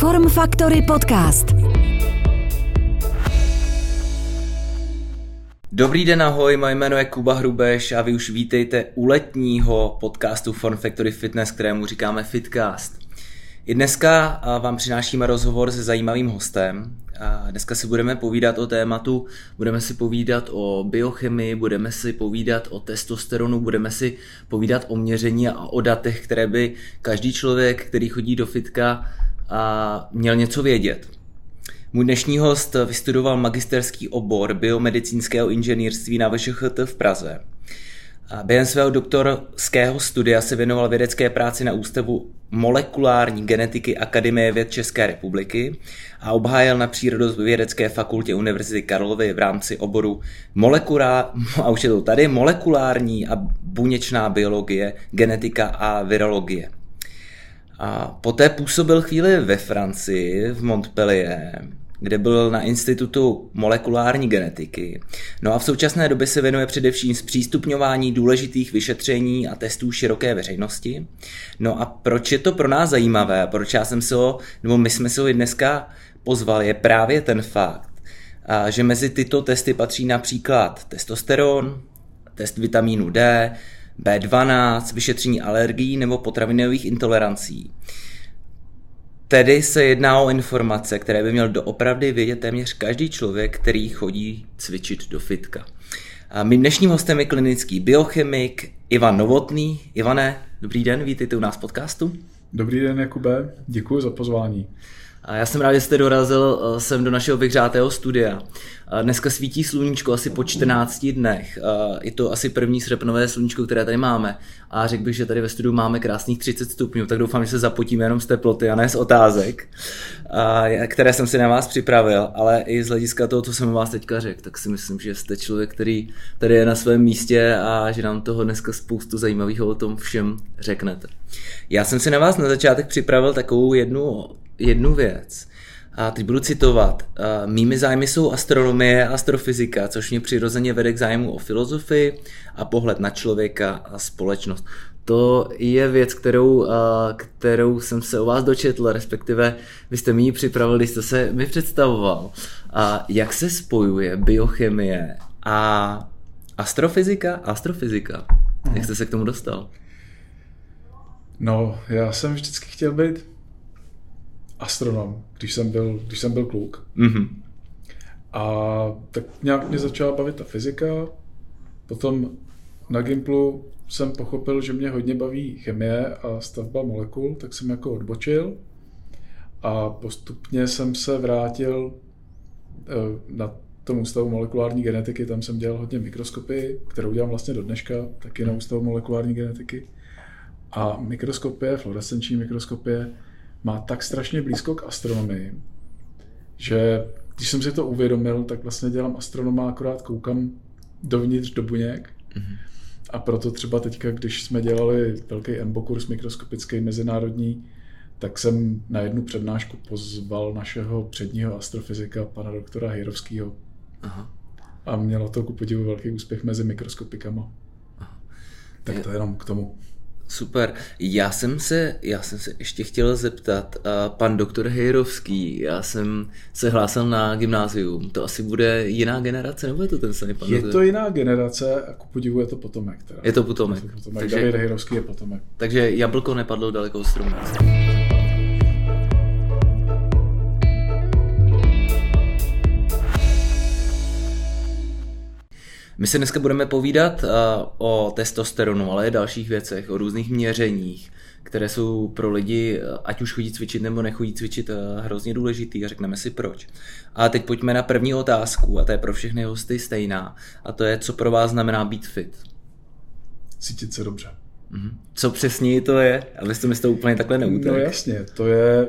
Form Factory Podcast. Dobrý den, ahoj, moje jméno je Kuba Hrubeš a vy už vítejte u letního podcastu Form Factory Fitness, kterému říkáme Fitcast. I dneska vám přinášíme rozhovor se zajímavým hostem. A dneska si budeme povídat o tématu, budeme si povídat o biochemii, budeme si povídat o testosteronu, budeme si povídat o měření a o datech, které by každý člověk, který chodí do fitka, a měl něco vědět. Můj dnešní host vystudoval magisterský obor biomedicínského inženýrství na VŠHT v Praze. Během svého doktorského studia se věnoval vědecké práci na Ústavu molekulární genetiky Akademie věd České republiky a obhájil na Přírodovědecké fakultě Univerzity Karlovy v rámci oboru molekulá, a už je to tady, molekulární a buněčná biologie, genetika a virologie. A poté působil chvíli ve Francii, v Montpellier, kde byl na Institutu molekulární genetiky. No a v současné době se věnuje především zpřístupňování důležitých vyšetření a testů široké veřejnosti. No a proč je to pro nás zajímavé, proč já jsem se ho, nebo my jsme se ho i dneska pozvali, je právě ten fakt, že mezi tyto testy patří například testosteron, test vitamínu D, B12, vyšetření alergií nebo potravinových intolerancí. Tedy se jedná o informace, které by měl doopravdy vědět téměř každý člověk, který chodí cvičit do fitka. A mým dnešním hostem je klinický biochemik Ivan Novotný. Ivane, dobrý den, vítejte u nás v podcastu. Dobrý den, Jakube, děkuji za pozvání. A já jsem rád, že jste dorazil eh, sem do našeho vyhřátého studia. Dneska svítí sluníčko asi po 14 dnech. Je to asi první srpnové sluníčko, které tady máme. A řekl bych, že tady ve studiu máme krásných 30 stupňů, tak doufám, že se zapotíme jenom z teploty a ne z otázek, které jsem si na vás připravil, ale i z hlediska toho, co jsem vás teďka řekl, tak si myslím, že jste člověk, který tady je na svém místě a že nám toho dneska spoustu zajímavého o tom všem řeknete. Já jsem si na vás na začátek připravil takovou jednu, jednu věc a teď budu citovat. Mými zájmy jsou astronomie a astrofyzika, což mě přirozeně vede k zájmu o filozofii a pohled na člověka a společnost. To je věc, kterou, kterou jsem se o vás dočetl, respektive vy jste mi ji připravil, když jste se mi představoval. A jak se spojuje biochemie a astrofyzika? Astrofyzika. Jak jste se k tomu dostal? No, já jsem vždycky chtěl být astronom, když jsem byl, když jsem byl kluk. Mm-hmm. A tak nějak mě začala bavit ta fyzika. Potom na Gimplu jsem pochopil, že mě hodně baví chemie a stavba molekul, tak jsem jako odbočil. A postupně jsem se vrátil eh, na tom ústavu molekulární genetiky, tam jsem dělal hodně mikroskopy, kterou dělám vlastně do dneška, taky na ústavu molekulární genetiky. A mikroskopie, fluorescenční mikroskopie, má tak strašně blízko k astronomii, že když jsem si to uvědomil, tak vlastně dělám astronoma, akorát koukám dovnitř do buněk. Mm-hmm. A proto třeba teďka, když jsme dělali velký EMBO kurz mikroskopický mezinárodní, tak jsem na jednu přednášku pozval našeho předního astrofyzika, pana doktora Hejrovského. A mělo to ku podivu velký úspěch mezi mikroskopikama. Aha. Tak to jenom k tomu. Super. Já jsem se, já jsem se ještě chtěl zeptat, uh, pan doktor Hejrovský, já jsem se hlásil na gymnázium, to asi bude jiná generace, nebo je to ten samý pan Je doktor? to jiná generace a ku podivu je to potomek. Teda. Je to potomek. Je to potomek. Takže, David Hejrovský je potomek. Takže jablko nepadlo daleko od stromu. My se dneska budeme povídat uh, o testosteronu, ale i dalších věcech, o různých měřeních, které jsou pro lidi, uh, ať už chodí cvičit nebo nechodí cvičit, uh, hrozně důležitý a řekneme si proč. A teď pojďme na první otázku, a to je pro všechny hosty stejná, a to je, co pro vás znamená být fit. Cítit se dobře. Mm-hmm. Co přesně to je? Abyste mi to úplně takhle neutek. No jasně, to je,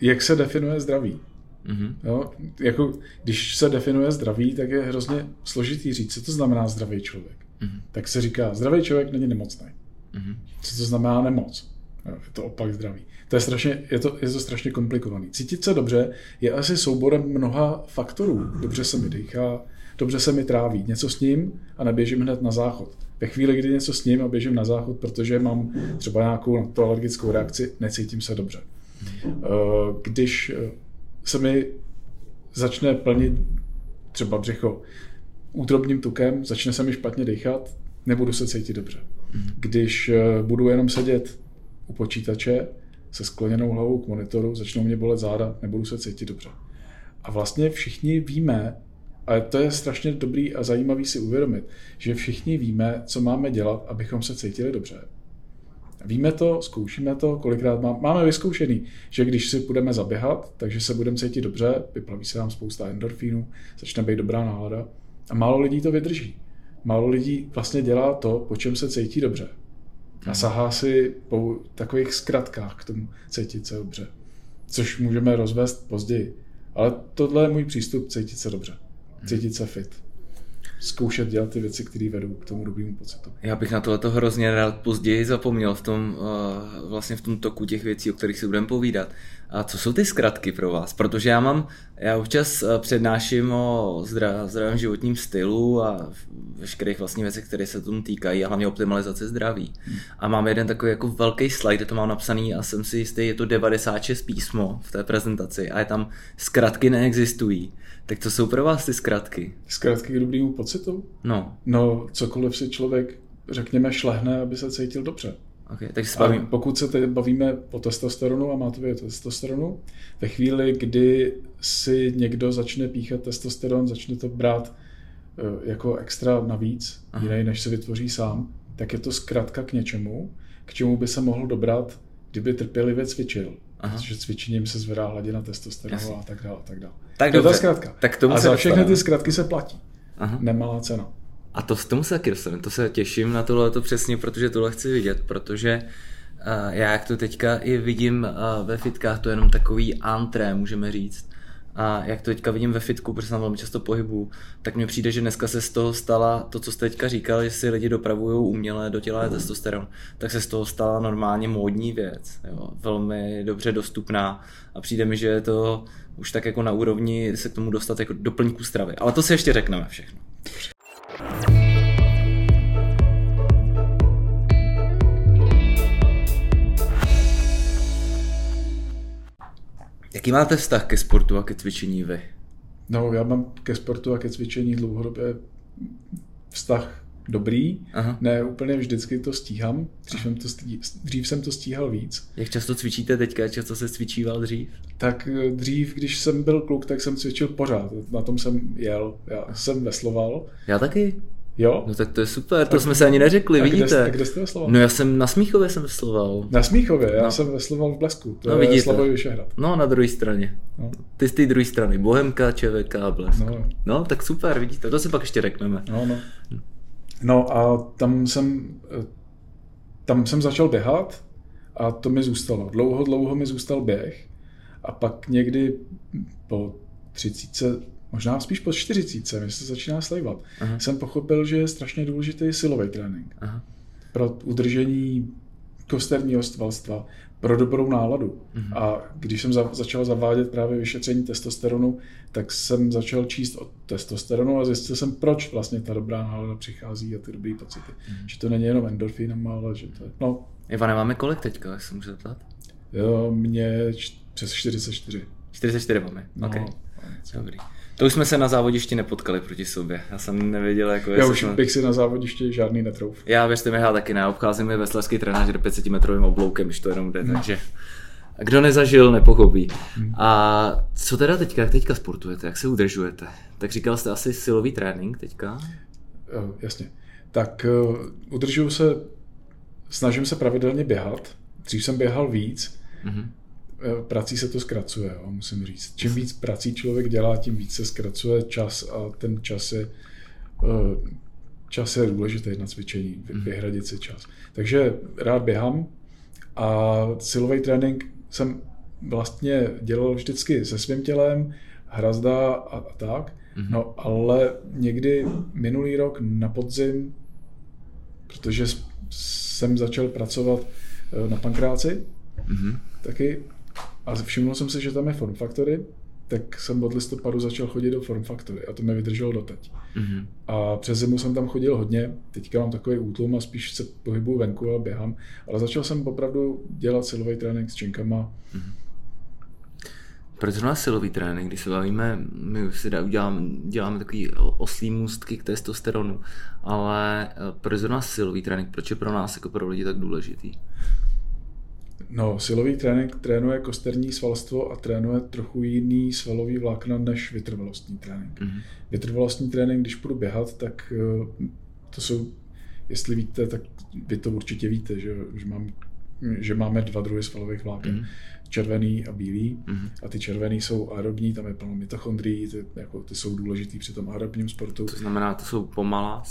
jak se definuje zdraví. Mm-hmm. Jo, jako, když se definuje zdraví, tak je hrozně složitý říct, co to znamená zdravý člověk. Mm-hmm. Tak se říká, zdravý člověk není nemocný. Mm-hmm. Co to znamená nemoc? Jo, je to opak zdraví. To je, strašně, je, to, je to strašně komplikovaný. Cítit se dobře je asi souborem mnoha faktorů. Dobře se mi dýchá, dobře se mi tráví, něco s ním a neběžím hned na záchod. Ve chvíli, kdy něco s ním a běžím na záchod, protože mám třeba nějakou na to alergickou reakci, necítím se dobře. Když se mi začne plnit třeba břicho útrobním tukem, začne se mi špatně dýchat, nebudu se cítit dobře. Když budu jenom sedět u počítače se skloněnou hlavou k monitoru, začnou mě bolet záda, nebudu se cítit dobře. A vlastně všichni víme, a to je strašně dobrý a zajímavý si uvědomit, že všichni víme, co máme dělat, abychom se cítili dobře. Víme to, zkoušíme to, kolikrát má, máme vyzkoušený, že když si budeme zaběhat, takže se budeme cítit dobře, vyplaví se nám spousta endorfínů, začne být dobrá nálada a málo lidí to vydrží. Málo lidí vlastně dělá to, po čem se cítí dobře. A sahá si po takových zkratkách k tomu cítit se dobře. Což můžeme rozvést později. Ale tohle je můj přístup cítit se dobře. Cítit se fit. Zkoušet dělat ty věci, které vedou k tomu dobrému pocitu. Já bych na tohle hodně rád později zapomněl v tom, uh, vlastně v tom toku těch věcí, o kterých si budeme povídat. A co jsou ty zkratky pro vás? Protože já mám, já občas eh, přednáším o zdravém životním stylu a veškerých vlastně věcech, které se tomu týkají a hlavně optimalizace zdraví. A mám jeden takový jako velký slide, kde to mám napsaný a jsem si jistý, je to 96 písmo v té prezentaci a je tam zkratky neexistují. Tak co jsou pro vás ty zkratky? Zkratky k dobrýmu pocitu? No. No, cokoliv si člověk, řekněme, šlehne, aby se cítil dobře. Okay, takže se bavím. Pokud se teď bavíme o testosteronu a má to být testosteronu, ve chvíli, kdy si někdo začne píchat testosteron, začne to brát eh, jako extra navíc, Aha. jiný než se vytvoří sám, tak je to zkrátka k něčemu, k čemu by se mohl dobrat, kdyby trpělivě cvičil. Aha. Protože cvičením se zvedá hladina testosteronu a tak dále. A tak dále. Tak to dobře. je ta zkratka. Tak tomu a za všechny ty zkratky se platí. Aha. Nemalá cena. A to s tomu se taky dostanu. To se těším na tohle to přesně, protože tohle chci vidět, protože uh, já jak to teďka i vidím uh, ve fitkách, to je jenom takový antré, můžeme říct. A jak to teďka vidím ve fitku, protože jsem velmi často pohybu, tak mně přijde, že dneska se z toho stala to, co jste teďka říkal, že si lidi dopravují uměle do těla testosteron, tak se z toho stala normálně módní věc. Jo? Velmi dobře dostupná a přijde mi, že je to už tak jako na úrovni se k tomu dostat jako doplňku stravy. Ale to si ještě řekneme všechno. Jaký máte vztah ke sportu a ke cvičení vy? No, já mám ke sportu a ke cvičení dlouhodobě vztah dobrý. Aha. Ne úplně vždycky to stíhám. Dřív jsem to, stí, dřív jsem to stíhal víc. Jak často cvičíte teďka? Často se cvičíval dřív? Tak eh, dřív, když jsem byl kluk, tak jsem cvičil pořád. Na tom jsem jel. Já jsem vesloval. Já taky. Jo? No tak to je super, to jsme se ani neřekli, a vidíte. Kde, a kde jste vesloval? No já jsem na Smíchově jsem vesloval. Na Smíchově, já no. jsem vesloval v Blesku, to no, je vidíte. Slavoj Vyšehrad. No na druhé straně. No. Ty z té druhé strany, Bohemka, ČVK a Blesk. No. no tak super, vidíte, to si pak ještě řekneme. No, no. No a tam jsem, tam jsem začal běhat a to mi zůstalo. Dlouho, dlouho mi zůstal běh a pak někdy po 30 možná spíš po 40, mi se začíná slejvat, Aha. jsem pochopil, že je strašně důležitý silový trénink. Aha. Pro udržení kosterního svalstva, pro dobrou náladu. Aha. A když jsem za, začal zavádět právě vyšetření testosteronu, tak jsem začal číst o testosteronu a zjistil jsem, proč vlastně ta dobrá nálada přichází a ty dobré pocity. Aha. Že to není jenom endorfínama, ale že to je... No. Ivane, máme kolik teďka, jak se můžu zeptat? Jo, mě č- přes 44. 44 máme, no, okay. Dobrý. To už jsme se na závodišti nepotkali proti sobě. Já jsem nevěděl, jako Já už jsme... bych si na závodišti žádný netrouf. Já věřte mi, já taky ne. Obcházím je veslařský trenář do 500 metrovým obloukem, když to jenom jde, hmm. takže kdo nezažil, nepochopí. Hmm. A co teda teďka, jak teďka sportujete, jak se udržujete? Tak říkal jste asi silový trénink teďka? Uh, jasně. Tak uh, udržuju se, snažím se pravidelně běhat. Dřív jsem běhal víc, mm-hmm. Eh, prací se to zkracuje, jo, musím říct. Čím víc prací člověk dělá, tím víc se zkracuje čas a ten čas je, eh, čas je důležitý na cvičení, mhm. vyhradit si čas. Takže rád běhám a silový trénink jsem vlastně dělal vždycky se svým tělem, hrazda a, a tak, mm-hmm. no ale někdy minulý rok na podzim, protože jsem začal pracovat eh, na pankráci, mm-hmm. taky a všiml jsem si, že tam je Form Factory, tak jsem od listopadu začal chodit do Form Factory a to mě vydrželo doteď. Mm-hmm. A přes zimu jsem tam chodil hodně, teďka mám takový útlum a spíš se pohybuju venku a běhám, ale začal jsem opravdu dělat silový trénink s činkama mm-hmm. Proč zrovna silový trénink, když se bavíme, my si uděláme, děláme takový oslý můstky k testosteronu, ale eh, proč zrovna silový trénink, proč je pro nás jako pro lidi tak důležitý? No, silový trénink trénuje kosterní svalstvo a trénuje trochu jiný svalový vlákna než vytrvalostní trénink. Mm-hmm. Vytrvalostní trénink, když půjdu běhat, tak eh, to jsou, jestli víte, tak vy to určitě víte, že, že, mám, že máme dva druhy svalových vláken. Mm-hmm červený a bílý. Mm-hmm. A ty červený jsou aerobní, tam je plno mitochondrií, ty, jako, ty jsou důležitý při tom aerobním sportu. To znamená, to jsou pomalá,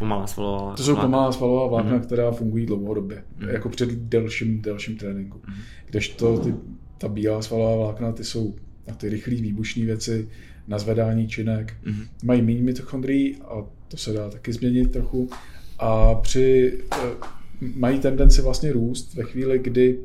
pomalá svalová To jsou pomalá svalová vlákna, mm-hmm. která fungují dlouhodobě, mm-hmm. jako před delším, delším tréninku. Mm-hmm. Kdežto ty, ta bílá svalová vlákna, ty jsou na ty rychlé výbušné věci, na zvedání činek, mm-hmm. mají méně mitochondrií a to se dá taky změnit trochu. A při, eh, mají tendenci vlastně růst ve chvíli, kdy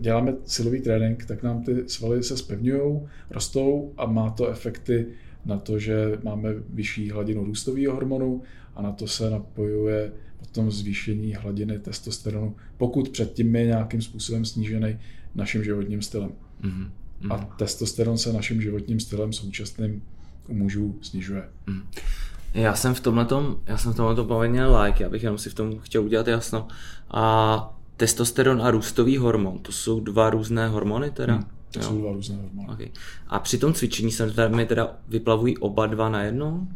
děláme silový trénink, tak nám ty svaly se spevňují, rostou a má to efekty na to, že máme vyšší hladinu růstového hormonu a na to se napojuje potom zvýšení hladiny testosteronu, pokud předtím je nějakým způsobem snížený naším životním stylem. Mm-hmm. A testosteron se naším životním stylem současným u mužů snižuje. Mm. Já jsem v tomhle já jsem v tomhle povinně like, já bych jenom si v tom chtěl udělat jasno. A testosteron a růstový hormon, to jsou dva různé hormony teda? Hmm, to jo. jsou dva různé hormony. Okay. A při tom cvičení se mi teda vyplavují oba dva na jedno?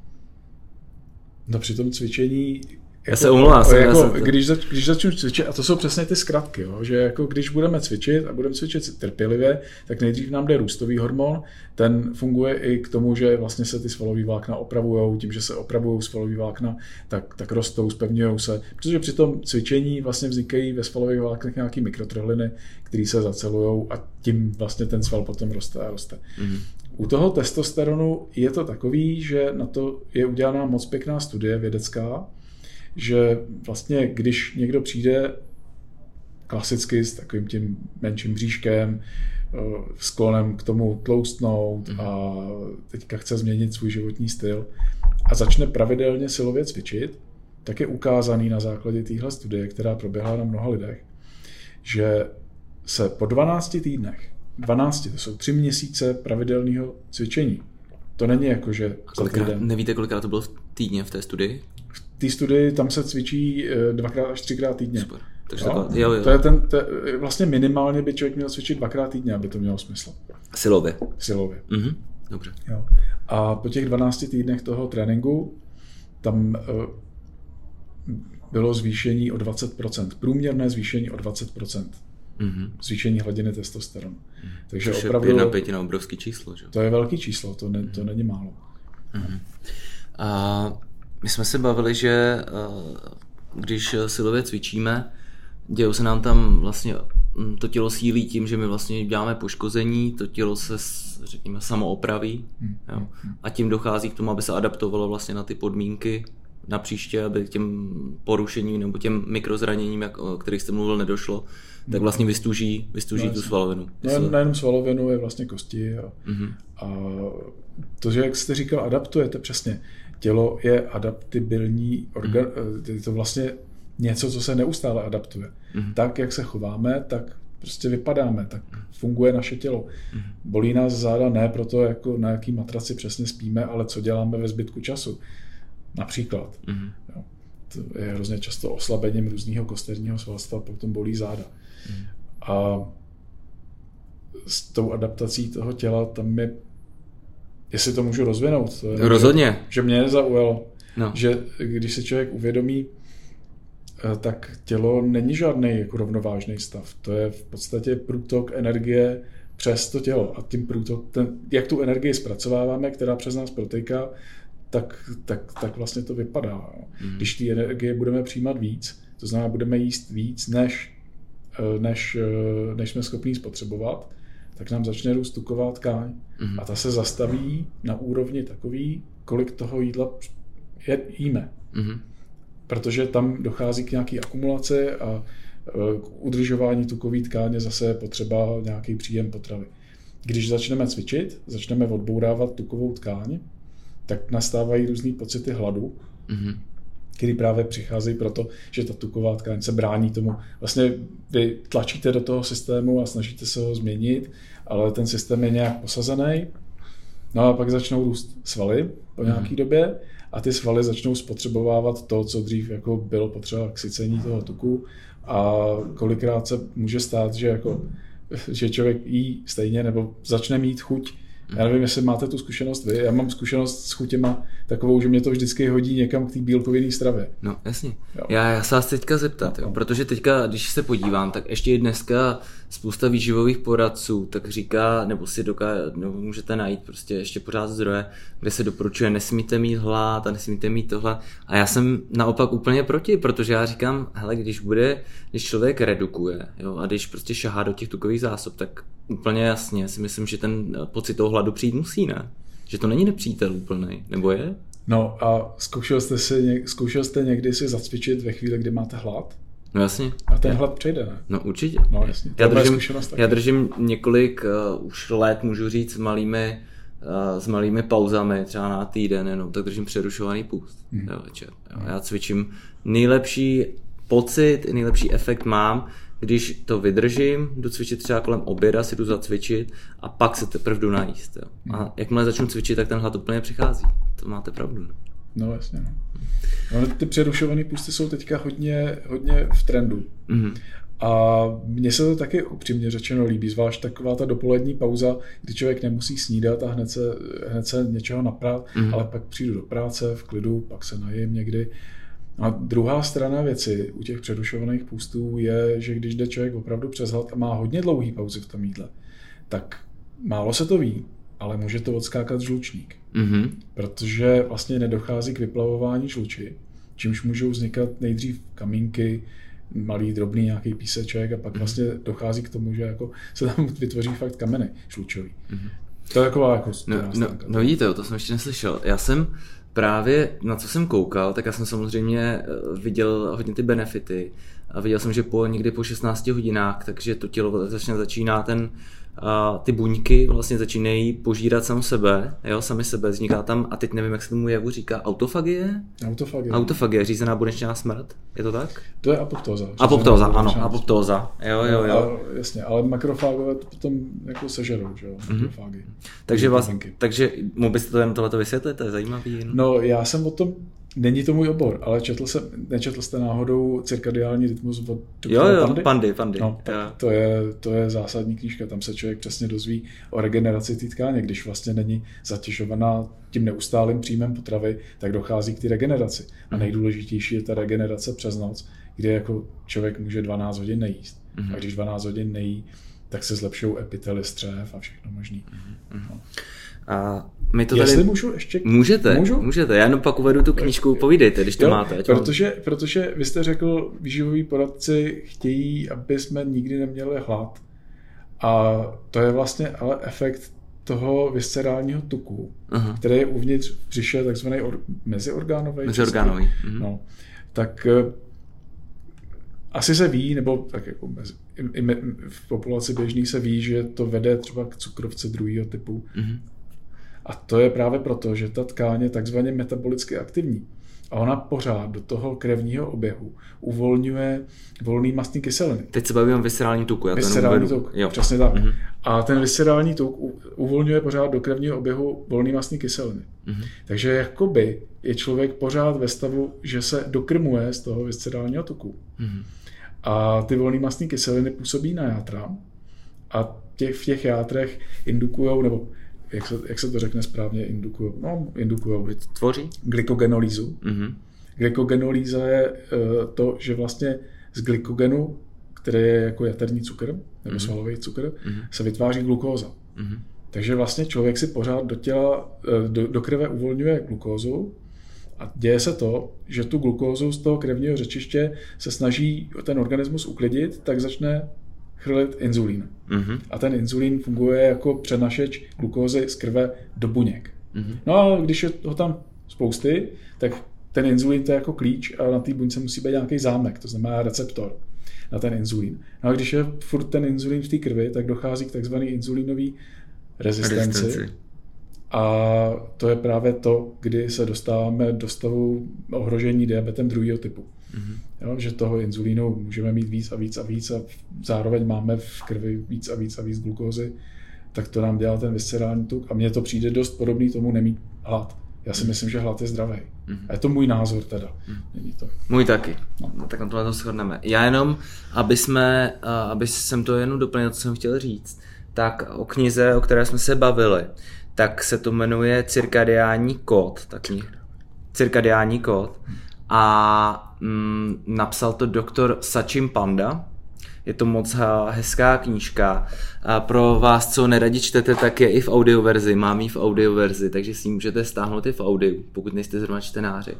No při tom cvičení já se omlouvám. Jako, jako, to... když, zač, když začnu cvičit, a to jsou přesně ty zkratky, jo, že jako když budeme cvičit a budeme cvičit trpělivě, tak nejdřív nám jde růstový hormon, ten funguje i k tomu, že vlastně se ty svalové vlákna opravují, tím, že se opravují svalové vlákna, tak, tak rostou, spevňují se, protože při tom cvičení vlastně vznikají ve svalových vláknech nějaké mikrotrhliny, které se zacelují a tím vlastně ten sval potom roste a roste. Mm-hmm. U toho testosteronu je to takový, že na to je udělaná moc pěkná studie vědecká, že vlastně když někdo přijde klasicky s takovým tím menším bříškem, eh, sklonem k tomu tloustnout a teďka chce změnit svůj životní styl a začne pravidelně silově cvičit, tak je ukázaný na základě téhle studie, která proběhla na mnoha lidech, že se po 12 týdnech, 12, to jsou 3 měsíce pravidelného cvičení, to není jako, že kolikrát, Nevíte, kolikrát to bylo v týdně v té studii? té studii tam se cvičí eh, dvakrát až třikrát týdně. Super. Takže jo? Takhle, jo, jo. To je ten, to je, vlastně minimálně by člověk měl cvičit dvakrát týdně, aby to mělo smysl. Silově. Silově. Mhm. Dobře. Jo. A po těch 12 týdnech toho tréninku tam uh, bylo zvýšení o 20%, průměrné zvýšení o 20%. Mm-hmm. Zvýšení hladiny testosteronu. Mm-hmm. Takže Což opravdu... Je pět na obrovský číslo, že? To je velký číslo, to, ne, to není málo. Mm-hmm. A my jsme se bavili, že eh, když silově cvičíme, dějou se nám tam vlastně hm, to tělo sílí tím, že my vlastně děláme poškození, to tělo se, řekněme, samoopraví hmm. jo? a tím dochází k tomu, aby se adaptovalo vlastně na ty podmínky na příště, aby těm porušením nebo těm mikrozraněním, jak, o kterých jste mluvil, nedošlo, tak vlastně vystuží, vystuží no, tu svalovinu. No, nejenom svalovinu, je vlastně kosti a, mm-hmm. a to, že jak jste říkal, adaptujete přesně tělo je adaptibilní organ, mm. je to vlastně něco, co se neustále adaptuje. Mm. Tak, jak se chováme, tak prostě vypadáme, tak funguje naše tělo. Mm. Bolí nás záda ne proto, jako na jaký matraci přesně spíme, ale co děláme ve zbytku času. Například. Mm. Jo. To je hrozně často oslabením různého kosterního svalstva, potom bolí záda. Mm. A s tou adaptací toho těla tam je jestli to můžu rozvinout. To je, Rozhodně. Že, že mě zaujalo, no. že když se člověk uvědomí, eh, tak tělo není žádný jako rovnovážný stav. To je v podstatě průtok energie přes to tělo. A tím průtok, ten, jak tu energii zpracováváme, která přes nás protéká, tak, tak, tak vlastně to vypadá. Mm. Když ty energie budeme přijímat víc, to znamená, budeme jíst víc, než, eh, než, eh, než jsme schopni spotřebovat, tak nám začne růst tuková tkáň mm-hmm. a ta se zastaví na úrovni takový, kolik toho jídla jíme. Mm-hmm. Protože tam dochází k nějaké akumulaci a e, k udržování tukové tkáně zase je potřeba nějaký příjem potravy. Když začneme cvičit, začneme odbourávat tukovou tkáň, tak nastávají různé pocity hladu, mm-hmm. který právě přicházejí proto, že ta tuková tkáň se brání tomu. Vlastně vy tlačíte do toho systému a snažíte se ho změnit, ale ten systém je nějak posazený. No a pak začnou růst svaly po nějaké mm. době a ty svaly začnou spotřebovávat to, co dřív jako bylo potřeba k sycení toho tuku a kolikrát se může stát, že jako že člověk jí stejně nebo začne mít chuť já nevím, jestli máte tu zkušenost vy. Já mám zkušenost s chutěma takovou, že mě to vždycky hodí někam k té bílkovinné stravě. No, jasně. Já, já se vás teďka zeptat, jo, protože teďka, když se podívám, tak ještě i dneska spousta výživových poradců tak říká, nebo si doká, nebo můžete najít prostě ještě pořád zdroje, kde se doporučuje, nesmíte mít hlad a nesmíte mít tohle. A já jsem naopak úplně proti, protože já říkám, hele, když bude, když člověk redukuje, jo, a když prostě šahá do těch tukových zásob, tak úplně jasně si myslím, že ten pocit toho hladu přijít musí, ne? Že to není nepřítel úplný, nebo je? No a zkoušel jste, si, zkoušel jste někdy si zacvičit ve chvíli, kdy máte hlad? No jasně. A ten hlad přejde, ne? No určitě. No jasně. já držím, já držím několik uh, už let, můžu říct, s malými, uh, s malými pauzami, třeba na týden jenom, tak držím přerušovaný půst jo, večer. Jo. Já cvičím nejlepší pocit, nejlepší efekt mám, když to vydržím, jdu cvičit třeba kolem oběda, si jdu zacvičit a pak se teprve jdu najíst. Jo. A hmm. jakmile začnu cvičit, tak ten hlad úplně přichází. To máte pravdu. No, no jasně. No. No, ty přerušované pusty jsou teďka hodně, hodně v trendu. Mm-hmm. A mně se to taky upřímně řečeno líbí, zvlášť taková ta dopolední pauza, kdy člověk nemusí snídat a hned se, hned se něčeho naprát, mm-hmm. ale pak přijdu do práce v klidu, pak se najím někdy a druhá strana věci u těch přerušovaných půstů je, že když jde člověk opravdu přes hlad a má hodně dlouhý pauzy v tom jídle, tak málo se to ví, ale může to odskákat žlučník. Mm-hmm. Protože vlastně nedochází k vyplavování žluči, čímž můžou vznikat nejdřív kamínky, malý, drobný nějaký píseček a pak mm-hmm. vlastně dochází k tomu, že jako se tam vytvoří fakt kameny žlučový. Mm-hmm. To je taková jako no, no, no vidíte, to jsem ještě neslyšel. Já jsem právě na co jsem koukal, tak já jsem samozřejmě eh, viděl hodně ty benefity. A viděl jsem, že po někdy po 16 hodinách, takže to tělo začne začíná ten a ty buňky vlastně začínají požírat sam sebe, jo, sami sebe, vzniká tam, a teď nevím, jak se tomu jevu říká, autofagie? Autofagie. Autofagie, řízená buněčná smrt, je to tak? To je apoptóza. Apoptóza, ano, apoptóza, jo, jo, jo. A, jasně, ale makrofágové to potom jako sežerou, že jo, mm-hmm. Takže, vás, takže mohl byste to jen tohleto vysvětlit, to je zajímavý. No. no, já jsem o tom Není to můj obor, ale četl jsem, nečetl jste náhodou cirkadiální rytmus od Jo, jo, Pandy? Pandy, Pandy. No, to, je, to je zásadní knížka, tam se člověk přesně dozví o regeneraci té tkáně, když vlastně není zatěžovaná tím neustálým příjmem potravy, tak dochází k té regeneraci. A mhm. nejdůležitější je ta regenerace přes noc, kde jako člověk může 12 hodin nejíst. Mm-hmm. A když 12 hodin nejí, tak se zlepšují epitely střev a všechno možný. Mm-hmm. No. A my to Jestli tady... můžu ještě... Můžete, můžu? můžete. Já jenom pak uvedu tu knížku, povídejte, když to jo, máte. Protože, mám... protože vy jste řekl, výživoví poradci chtějí, aby jsme nikdy neměli hlad. A to je vlastně ale efekt toho viscerálního tuku, Aha. který je uvnitř v břiše takzvaný or, meziorgánový. Meziorgánový. Mhm. No, tak asi se ví, nebo tak jako mezi, i, i, v populaci běžný se ví, že to vede třeba k cukrovce druhého typu. Mm-hmm. A to je právě proto, že ta tkáň je takzvaně metabolicky aktivní. A ona pořád do toho krevního oběhu uvolňuje volný mastní kyseliny. Teď se bavím o viscerální tuku. Já viscerální tuk, jo. přesně tak. Mm-hmm. A ten viscerální tuk uvolňuje pořád do krevního oběhu volný mastní kyseliny. Mm-hmm. Takže jakoby je člověk pořád ve stavu, že se dokrmuje z toho viscerálního tuku. Mm-hmm. A ty volné mastní kyseliny působí na játra a těch, v těch játrech indukují, nebo jak se, jak se to řekne správně, indukují, no, indukují. Tvoří? Glykogenolýzu. Mm-hmm. Glykogenolýza je uh, to, že vlastně z glykogenu, který je jako jaterní cukr, nebo mm-hmm. svalový cukr, mm-hmm. se vytváří glukóza. Mm-hmm. Takže vlastně člověk si pořád do těla, eh, do, do krve uvolňuje glukózu a děje se to, že tu glukózu z toho krevního řečiště se snaží ten organismus uklidit, tak začne chrlit inzulín. Mm-hmm. A ten inzulín funguje jako přenašeč glukózy z krve do buněk. Mm-hmm. No a když je ho tam spousty, tak ten inzulín to je jako klíč a na té buňce musí být nějaký zámek, to znamená receptor na ten inzulín. No a když je furt ten inzulín v té krvi, tak dochází k takzvané inzulínové rezistenci. rezistenci. A to je právě to, kdy se dostáváme do stavu ohrožení diabetem druhého typu. Mm-hmm. Jo, že toho inzulínu můžeme mít víc a víc a víc a zároveň máme v krvi víc a víc a víc glukózy, tak to nám dělá ten viscerální tuk a mně to přijde dost podobný tomu nemít hlad. Já si mm. myslím, že hlad je zdravý. Mm. A je to můj názor teda. Mm. Není to. Můj taky. No. no tak na tohle to shodneme. Já jenom, aby jsme, aby jsem to jenom doplnil, co jsem chtěl říct, tak o knize, o které jsme se bavili, tak se to jmenuje Cirkadiální kód, ta kniha. Cirkadiální kód. A mm, napsal to doktor Sachin Panda. Je to moc hezká knížka. A pro vás, co neradi čtete, tak je i v audioverzi. Mám ji v audioverzi, takže si ji můžete stáhnout i v audiu, pokud nejste zrovna čtenáři.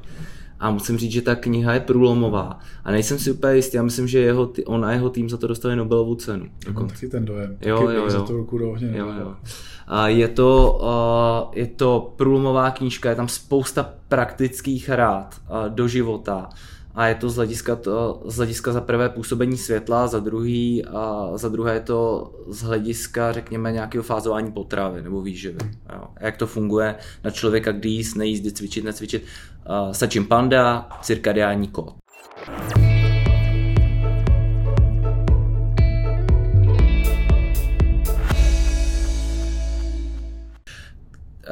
A musím říct, že ta kniha je průlomová. A nejsem si úplně jistý, já myslím, že jeho, on a jeho tým za to dostali Nobelovu cenu. Mám taky ten dojem. Jo, taky jo, jo. za to ruku do ohně. Jo, jo. Je to, je to průlomová knížka, je tam spousta praktických rád do života a je to z hlediska, to, z hlediska za prvé působení světla, za druhý a za druhé je to z hlediska, řekněme, nějakého fázování potravy nebo výživy. Jo. Jak to funguje na člověka, kdy jíst, nejíst, kdy cvičit, necvičit. Uh, Sačím panda, cirkadiální kód.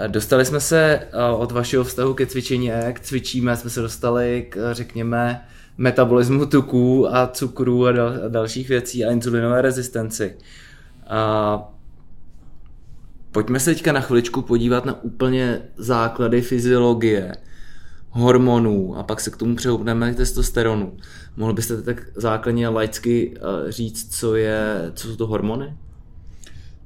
Dostali jsme se od vašeho vztahu ke cvičení, jak cvičíme, jsme se dostali k, řekněme, metabolismu tuků a dal, a dalších věcí a insulinové rezistenci. A pojďme se teďka na chviličku podívat na úplně základy fyziologie, hormonů a pak se k tomu přehoupneme k testosteronu. Mohl byste tak základně laicky říct, co, je, co jsou to hormony?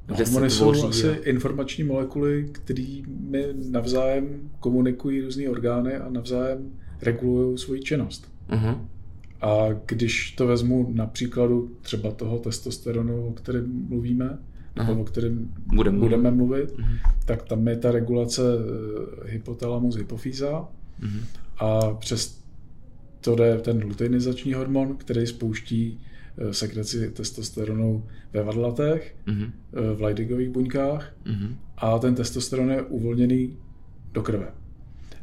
Hormony jsou asi informační molekuly, kterými navzájem komunikují různé orgány a navzájem regulují svoji činnost. Uh-huh. A když to vezmu na příkladu třeba toho testosteronu, o kterém mluvíme, uh-huh. nebo o kterém budeme, budeme mluvit, uh-huh. tak tam je ta regulace eh, hypotalamus hypofýza uh-huh. a přes to jde ten luteinizační hormon, který spouští sekreci testosteronu ve vadlatech, mm-hmm. v Leydigových buňkách mm-hmm. a ten testosteron je uvolněný do krve.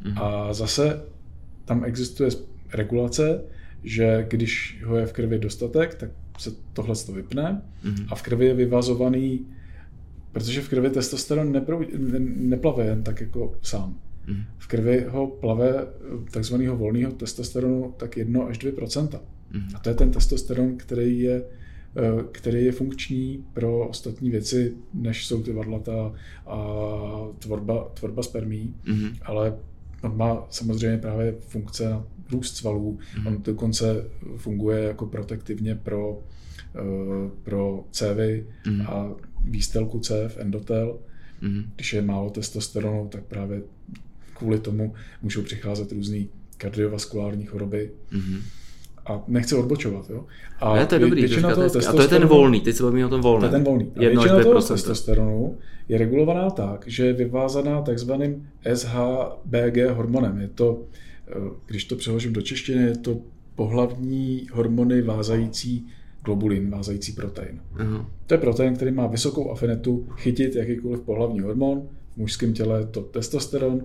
Mm-hmm. A zase tam existuje regulace, že když ho je v krvi dostatek, tak se tohle to vypne mm-hmm. a v krvi je vyvazovaný, protože v krvi testosteron neprou, ne, neplave jen tak jako sám. Mm-hmm. V krvi ho plave takzvaného volného testosteronu tak 1 až 2 Mm-hmm. A to je ten testosteron, který je, eh, který je funkční pro ostatní věci, než jsou ty vadlata a tvorba, tvorba spermí, mm-hmm. ale on má samozřejmě právě funkce na růst svalů, mm-hmm. on dokonce funguje jako protektivně pro, eh, pro cévy mm-hmm. a výstelku cév, endotel. Mm-hmm. Když je málo testosteronu, tak právě kvůli tomu můžou přicházet různé kardiovaskulární choroby. Mm-hmm a nechci odbočovat. Jo? A ne, to je dobrý, většina toho a to je ten volný, teď se bavíme o tom volném. To je ten volný. A většina toho testosteronu je regulovaná tak, že je vyvázaná takzvaným SHBG hormonem. Je to, eh, když to přeložím do češtiny, je to pohlavní hormony vázající globulin, vázající protein. Uh-huh. To je protein, který má vysokou afinitu chytit jakýkoliv pohlavní hormon. V mužském těle je to testosteron,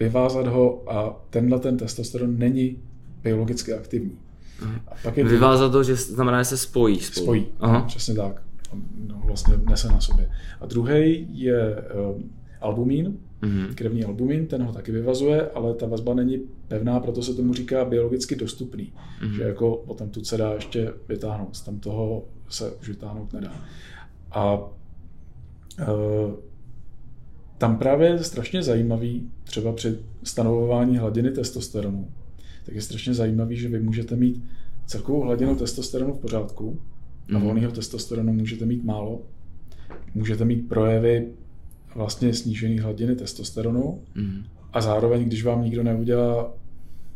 vyvázat ho a tenhle ten testosteron není biologicky aktivní. A pak je Vyvázat to, že znamená, že se spojí spolu. Spojí, Aha. přesně tak. No, vlastně nese na sobě. A druhý je uh, albumín, mm-hmm. krevní albumin, ten ho taky vyvazuje, ale ta vazba není pevná, proto se tomu říká biologicky dostupný. Mm-hmm. Že jako potom tu se dá ještě vytáhnout, tam toho se už vytáhnout nedá. A uh, tam právě je strašně zajímavý, třeba při stanovování hladiny testosteronu, tak je strašně zajímavý, že vy můžete mít celkovou hladinu testosteronu v pořádku a mm. volného testosteronu můžete mít málo. Můžete mít projevy vlastně snížené hladiny testosteronu mm. a zároveň, když vám nikdo neudělá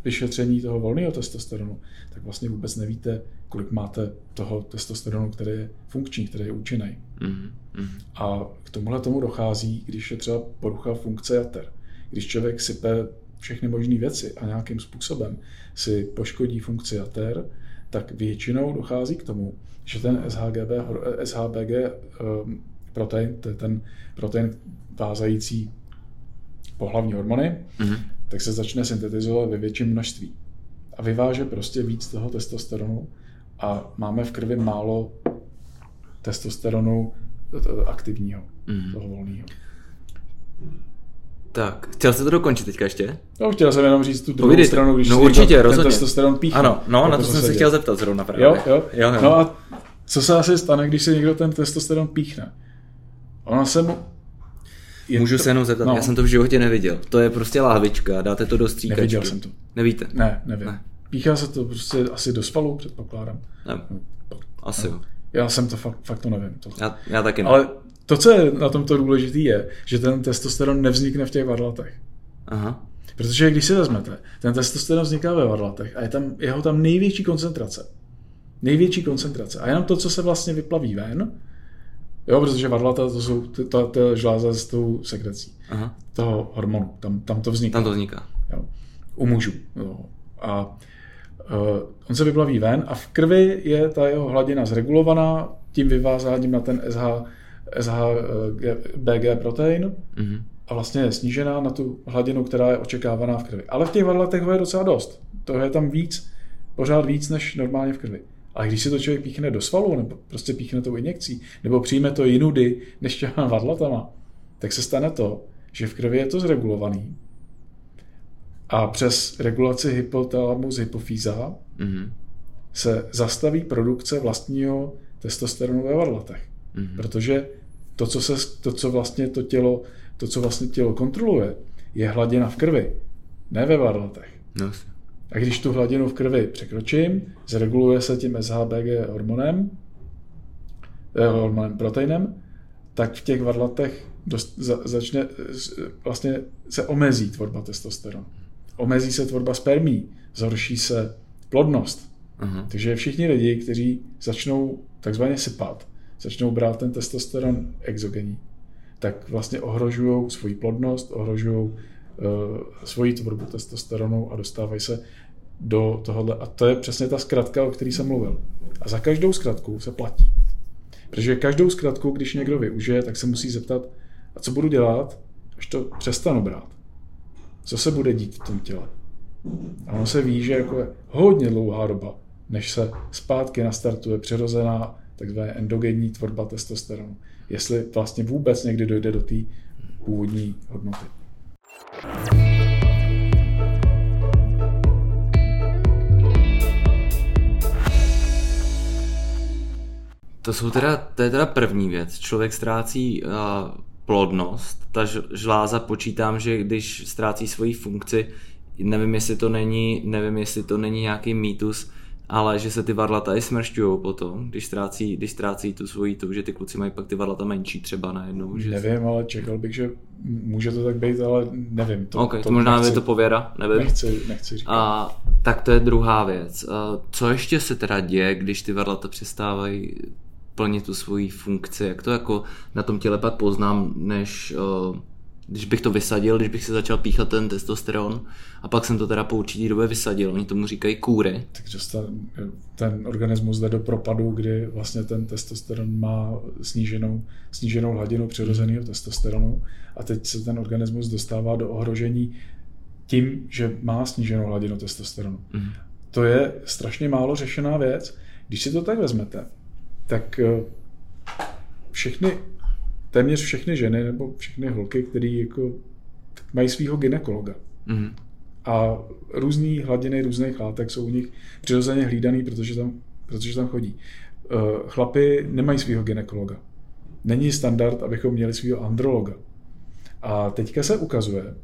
vyšetření toho volného testosteronu, tak vlastně vůbec nevíte, kolik máte toho testosteronu, který je funkční, který je účinný. Mm. A k tomuhle tomu dochází, když je třeba porucha funkce jater. Když člověk sype všechny možné věci a nějakým způsobem si poškodí funkci jater, tak většinou dochází k tomu, že ten SHGB, SHBG ehm, protein, to je ten protein vázající pohlavní hormony, mm-hmm. tak se začne syntetizovat ve větším množství. A vyváže prostě víc toho testosteronu a máme v krvi málo testosteronu aktivního, mm-hmm. toho volného. Tak, chtěl jsi to dokončit teďka ještě? No, chtěl jsem jenom říct tu druhou Povídejte. stranu, když no, určitě, ten rozhodně. testosteron píchne. Ano, no, na to jsem se chtěl zeptat zrovna právě. Jo, jo. jo, jo. No a co se asi stane, když se někdo ten testosteron píchne? Ona se mu... Je Můžu to... se jenom zeptat, no. já jsem to v životě neviděl. To je prostě láhvička, dáte to do stříkačky. Neviděl jsem to. Nevíte? Ne, nevím. Ne. Píchá se to prostě asi do svalu, předpokládám. Ne. Asi no. jo. Já jsem to fakt, fakt to nevím. To. Já, já taky ne. Ale to, co je na tomto důležité, je, že ten testosteron nevznikne v těch varlatech. Aha. Protože když si vezmete, ten testosteron vzniká ve varlatech a je tam jeho tam největší koncentrace. Největší koncentrace. A jenom to, co se vlastně vyplaví ven, jo, protože varlata to jsou ta, ta žláza s tou sekrecí Aha. toho hormonu. Tam, tam to vzniká. Tam to vzniká. Jo. U mužů. Jo. A uh, on se vyplaví ven a v krvi je ta jeho hladina zregulovaná tím vyvázáním na ten SH, SHBG protein. Mm-hmm a vlastně je snížená na tu hladinu, která je očekávaná v krvi. Ale v těch varlatech ho je docela dost. Toho je tam víc, pořád víc než normálně v krvi. Ale když si to člověk píchne do svalu, nebo prostě píchne tou injekcí, nebo přijme to jinudy než těma varlatama, tak se stane to, že v krvi je to zregulovaný a přes regulaci hypotalamus hypofýza mm-hmm. se zastaví produkce vlastního testosteronu ve varlatech. Mm-hmm. Protože to co, se, to, co vlastně to tělo to, co vlastně tělo kontroluje, je hladina v krvi, ne ve varlatech. No. A když tu hladinu v krvi překročím, zreguluje se tím SHBG hormonem, eh, hormonem proteinem, tak v těch varlatech dost, za, začne, vlastně se omezí tvorba testosteronu. Omezí se tvorba spermí, zhorší se plodnost. Uh-huh. Takže všichni lidi, kteří začnou takzvaně sypat, začnou brát ten testosteron exogenní, tak vlastně ohrožují svoji plodnost, ohrožují uh, svoji tvorbu testosteronu a dostávají se do tohohle. A to je přesně ta zkratka, o které jsem mluvil. A za každou zkratku se platí. Protože každou zkratku, když někdo využije, tak se musí zeptat, a co budu dělat, až to přestanu brát. Co se bude dít v tom těle? A ono se ví, že jako je hodně dlouhá doba, než se zpátky nastartuje přirozená takzvaná endogenní tvorba testosteronu jestli vlastně vůbec někdy dojde do té původní hodnoty. To jsou teda, to je teda první věc. Člověk ztrácí uh, plodnost. Ta žláza počítám, že když ztrácí svoji funkci, nevím, jestli to není, nevím, jestli to není nějaký mýtus, ale že se ty varlata i smršťují potom, když ztrácí, když ztrácí tu svoji tu, že ty kluci mají pak ty varlata menší třeba najednou. Že nevím, ale čekal bych, že může to tak být, ale nevím. To, ok, to, to možná nechci, je to pověra, nevím. Nechci, nechci říkat. A, tak to je druhá věc. A co ještě se teda děje, když ty varlata přestávají plnit tu svoji funkci? Jak to jako na tom těle pak poznám, než uh, když bych to vysadil, když bych si začal píchat ten testosteron a pak jsem to teda po určitý době vysadil, oni tomu říkají kůry. Takže ten, ten organismus jde do propadu, kdy vlastně ten testosteron má sníženou, sníženou hladinu přirozeného testosteronu a teď se ten organismus dostává do ohrožení tím, že má sníženou hladinu testosteronu. Mm. To je strašně málo řešená věc. Když si to tak vezmete, tak eh, všechny téměř všechny ženy nebo všechny holky, které jako mají svého ginekologa. Mm-hmm. A různé hladiny různých látek jsou u nich přirozeně hlídaný, protože tam, protože tam chodí. Uh, chlapy nemají svého ginekologa. Není standard, abychom měli svého androloga. A teďka se ukazuje,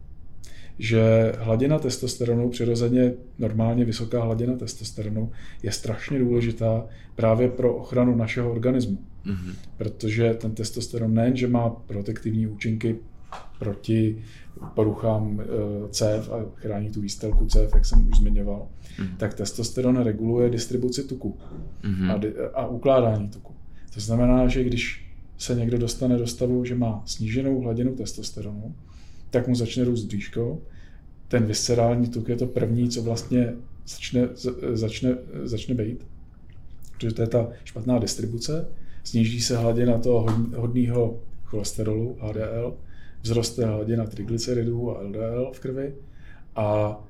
že hladina testosteronu, přirozeně normálně vysoká hladina testosteronu, je strašně důležitá právě pro ochranu našeho organismu. Mm-hmm. Protože ten testosteron nejen, že má protektivní účinky proti poruchám eh, cév a chrání tu výstelku cév, jak jsem už zmiňoval, mm-hmm. tak testosteron reguluje distribuci tuku mm-hmm. a, a ukládání tuku. To znamená, že když se někdo dostane do stavu, že má sníženou hladinu testosteronu, tak mu začne růst bříško. Ten viscerální tuk je to první, co vlastně začne, začne, začne být, protože to je ta špatná distribuce. Sníží se hladina toho hodného cholesterolu, HDL, vzroste hladina triglyceridů a LDL v krvi a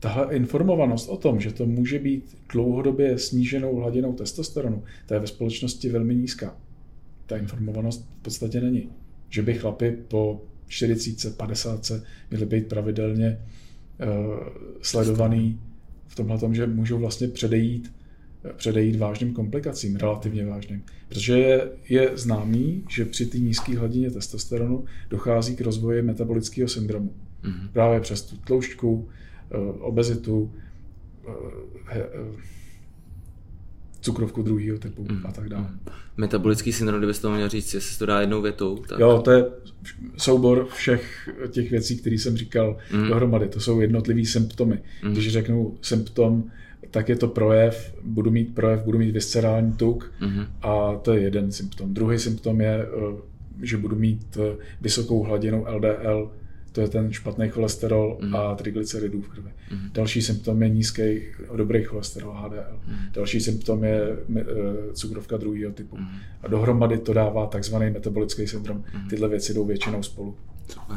tahle informovanost o tom, že to může být dlouhodobě sníženou hladinou testosteronu, ta je ve společnosti velmi nízká. Ta informovanost v podstatě není. Že by chlapi po 40, 50 měli být pravidelně uh, sledovaný v tomhle tom, že můžou vlastně předejít, předejít vážným komplikacím, relativně vážným. Protože je, je známý, že při té nízké hladině testosteronu dochází k rozvoji metabolického syndromu. Mm-hmm. Právě přes tu tloušťku, Eh, obezitu, eh, eh, cukrovku druhého typu mm. a tak dále. Mm. Metabolický syndrom, kdybyste to měl říct, jestli to dá jednou větou. Tak... Jo, to je soubor všech těch věcí, které jsem říkal mm. dohromady. To jsou jednotlivý symptomy. Mm. Když řeknu symptom, tak je to projev, budu mít projev, budu mít viscerální tuk mm. a to je jeden symptom. Druhý symptom je, že budu mít vysokou hladinu LDL to je ten špatný cholesterol mm. a triglyceridů v krvi. Mm. Další symptom je nízký, dobrý cholesterol HDL. Mm. Další symptom je e, cukrovka druhého typu. Mm. A dohromady to dává takzvaný metabolický syndrom. Mm. Tyhle věci jdou většinou spolu. Super.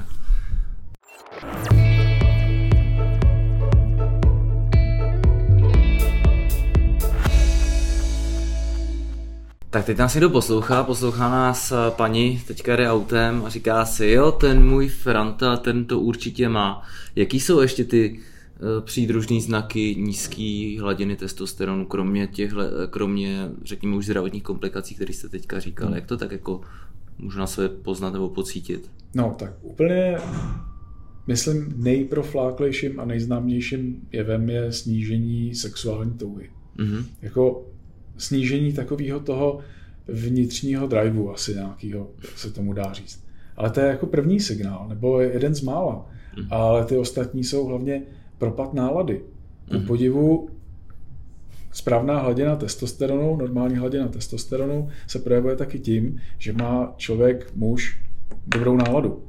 Tak teď nás někdo poslouchá, poslouchá nás eh, paní, teďka jde autem a říká si, jo, ten můj Franta, ten to určitě má. Jaký jsou ještě ty uh, přídružné znaky nízké hladiny testosteronu, kromě těch, kromě, řekněme, už zdravotních komplikací, které jste teďka říkal? Hmm. Jak to tak jako můžu na sebe poznat nebo pocítit? No, tak úplně myslím nejprofláklejším a nejznámějším jevem je snížení sexuální touhy. Mm-hmm. Jako snížení takového toho vnitřního driveu asi nějakého, se tomu dá říct. Ale to je jako první signál, nebo jeden z mála. Mm. Ale ty ostatní jsou hlavně propad nálady. Ku mm. podivu správná hladina testosteronu, normální hladina testosteronu se projevuje taky tím, že má člověk, muž, dobrou náladu.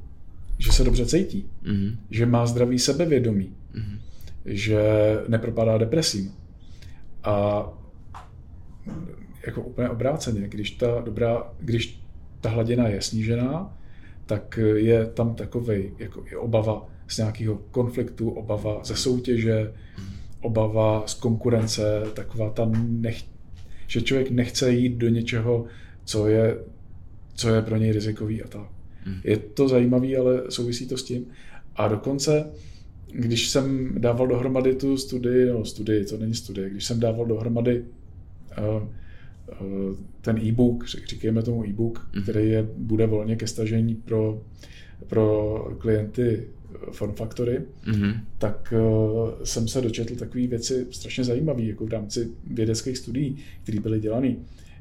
Že se dobře cítí. Mm. Že má zdravý sebevědomí. Mm. Že nepropadá depresím. A jako úplně obráceně. Když ta, dobrá, když ta hladina je snížená, tak je tam takový jako je obava z nějakého konfliktu, obava ze soutěže, obava z konkurence, taková ta nech, že člověk nechce jít do něčeho, co je, co je pro něj rizikový a tak. Hmm. Je to zajímavé, ale souvisí to s tím. A dokonce, když jsem dával dohromady tu studii, no studii, to není studie, když jsem dával dohromady ten e-book, říkáme tomu e-book, mm. který je, bude volně ke stažení pro, pro klienty eh, Form Factory, mm-hmm. tak uh, jsem se dočetl takové věci strašně zajímavé, jako v rámci vědeckých studií, které byly dělané,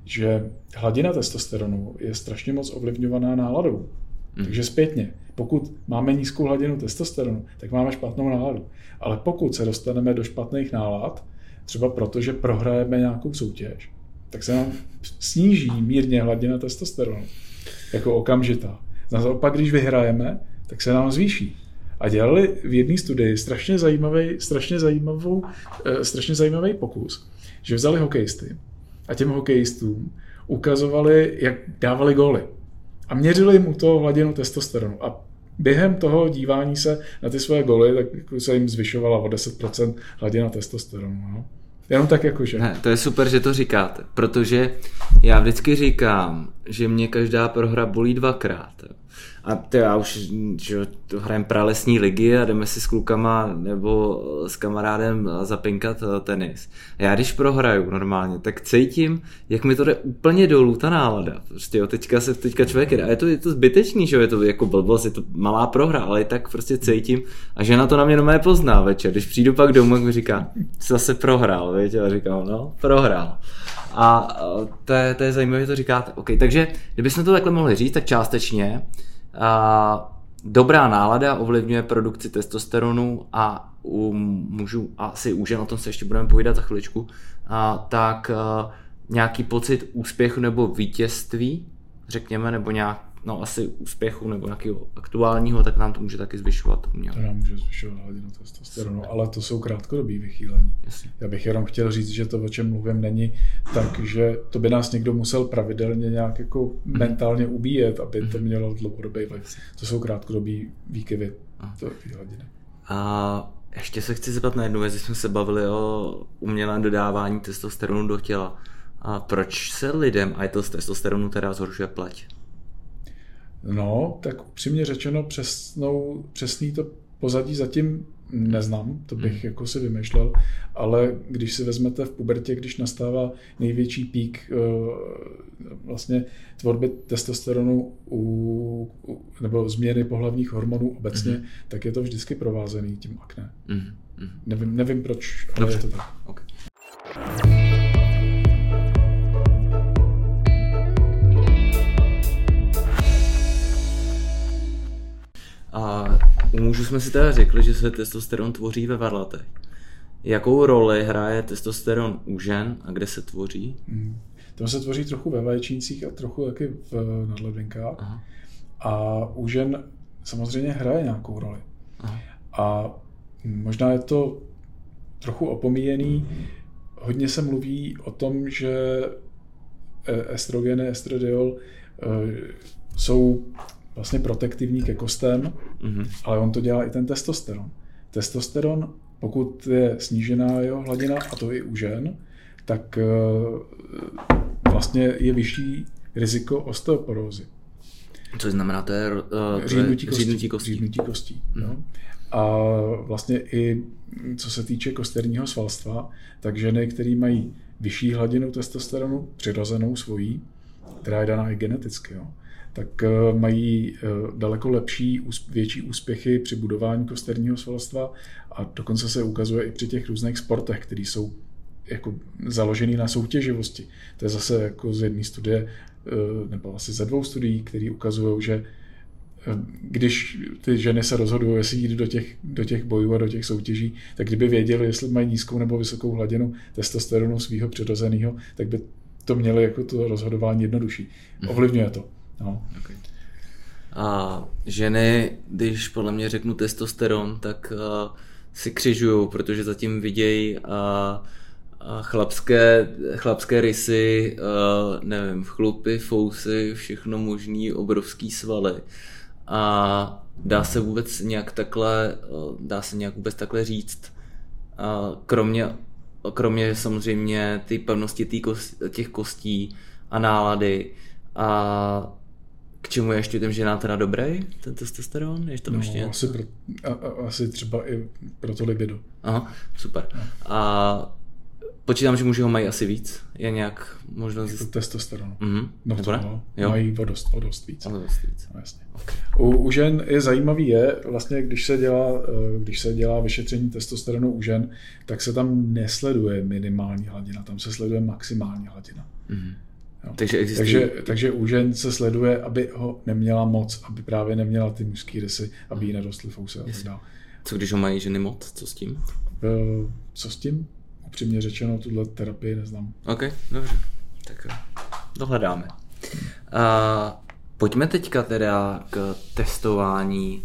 že hladina testosteronu je strašně moc ovlivňovaná náladou. Mm. Takže zpětně, pokud máme nízkou hladinu testosteronu, tak máme špatnou náladu. Ale pokud se dostaneme do špatných nálad, třeba protože prohrajeme nějakou soutěž, tak se nám sníží mírně hladina testosteronu, jako okamžitá. Naopak, když vyhrajeme, tak se nám zvýší. A dělali v jedné studii strašně zajímavý, strašně, zajímavou, eh, strašně zajímavý pokus, že vzali hokejisty a těm hokejistům ukazovali, jak dávali góly. A měřili jim u toho hladinu testosteronu. A během toho dívání se na ty svoje góly, tak jako se jim zvyšovala o 10% hladina testosteronu. No. Jenom tak jakože. Ne, to je super, že to říkáte, protože já vždycky říkám, že mě každá prohra bolí dvakrát. A to já už že hrajem pralesní ligy a jdeme si s klukama nebo s kamarádem zapinkat eh, tenis. A já když prohraju normálně, tak cítím, jak mi to jde úplně dolů ta nálada. Prostě jo, teďka se teďka člověk jde. A je to, je to zbytečný, že je to jako blbost, je to malá prohra, ale tak prostě cítím. A žena to na mě nomé pozná večer. Když přijdu pak domů, tak mi říká, zase prohrál, víte? A říkám, no, prohrál. A eh, to je, to je zajímavé, to říkáte. Okay, takže kdybychom to takhle mohli říct, tak částečně a dobrá nálada ovlivňuje produkci testosteronu a u mužů, asi u žen, o tom se ještě budeme povídat za chviličku, a, tak a, nějaký pocit úspěchu nebo vítězství, řekněme, nebo nějak, no asi úspěchu nebo nějakého aktuálního, tak nám to může taky zvyšovat uměle. To nám může zvyšovat hladinu testosteronu, ale to jsou krátkodobý vychýlení. Jasně. Já bych jenom chtěl říct, že to, o čem mluvím, není tak, že to by nás někdo musel pravidelně nějak jako mm. mentálně ubíjet, aby to mhm. mělo dlouhodobý vliv. To jsou krátkodobý výkyvy to hladiny. A ještě se chci zeptat na jednu věc, jsme se bavili o umělém dodávání testosteronu do těla. A proč se lidem a je to z testosteronu teda zhoršuje pleť? No, tak upřímně řečeno, přesnou, přesný to pozadí zatím neznám, to bych hmm. jako si vymýšlel, ale když si vezmete v pubertě, když nastává největší pík uh, vlastně tvorby testosteronu u, nebo změny pohlavních hormonů obecně, hmm. tak je to vždycky provázený tím akné. Hmm. Hmm. Nevím, nevím proč, ale Dobře. je to tak. Okay. A u mužů jsme si teda řekli, že se testosteron tvoří ve varlatech. Jakou roli hraje testosteron u žen a kde se tvoří? Hmm. To se tvoří trochu ve vaječnících a trochu taky v nadlevinkách. Aha. A u žen samozřejmě hraje nějakou roli. Aha. A možná je to trochu opomíjený. Hodně se mluví o tom, že e, estrogeny, estradiol e, jsou vlastně protektivní ke kostem, mm-hmm. ale on to dělá i ten testosteron. Testosteron, pokud je snížená jeho hladina, a to i u žen, tak eh, vlastně je vyšší riziko osteoporózy. Co znamená, to je, uh, řídnutí, kostí, řídnutí kostí. Řídnutí kostí mm. no. A vlastně i co se týče kosterního svalstva, tak ženy, které mají vyšší hladinu testosteronu, přirozenou svojí, která je daná i geneticky, jo, tak eh, mají eh, daleko lepší, větší úspěchy při budování kosterního svalstva a dokonce se ukazuje i při těch různých sportech, které jsou jako založený na soutěživosti. To je zase jako z jedné studie, eh, nebo asi ze dvou studií, které ukazují, že když ty ženy se rozhodují, jestli jít do těch, do těch bojů a do těch soutěží, tak kdyby věděli, jestli mají nízkou nebo vysokou hladinu testosteronu svého přirozeného, tak by to měli jako to rozhodování jednodušší. Mhm. Ovlivňuje to. No. Okay. A ženy, když podle mě řeknu testosteron, tak uh, si křižují, protože zatím vidějí uh, uh, chlapské, chlapské rysy, uh, nevím, chlupy, fousy, všechno možný, obrovský svaly. A dá se vůbec nějak takhle, uh, dá se nějak vůbec takhle říct, uh, kromě, kromě samozřejmě ty pevnosti tý kost, těch kostí a nálady, a k čemu je ještě těm ženám teda dobrý, ten testosteron? Je to no, ještě asi, pro, a, a, asi třeba i pro to libido. Aha, super. No. A počítám, že muži ho mají asi víc. Je nějak možnost... Jako testosteron. Mm-hmm. No to no, jo? mají o dost, o dost víc. O dost víc. No, jasně. Okay. U, u, žen je zajímavý je, vlastně když se, dělá, eh, když se dělá vyšetření testosteronu u žen, tak se tam nesleduje minimální hladina, tam se sleduje maximální hladina. Mm-hmm. Jo. Takže, existují... takže, takže u žen se sleduje, aby ho neměla moc, aby právě neměla ty mužské rysy, aby jí nedostly fousy a tak dále. Co když ho mají ženy moc, co s tím? Uh, co s tím? Upřímně řečeno, tuhle terapii neznám. OK, dobře. Tak eh, dohledáme. Uh, pojďme teďka teda k testování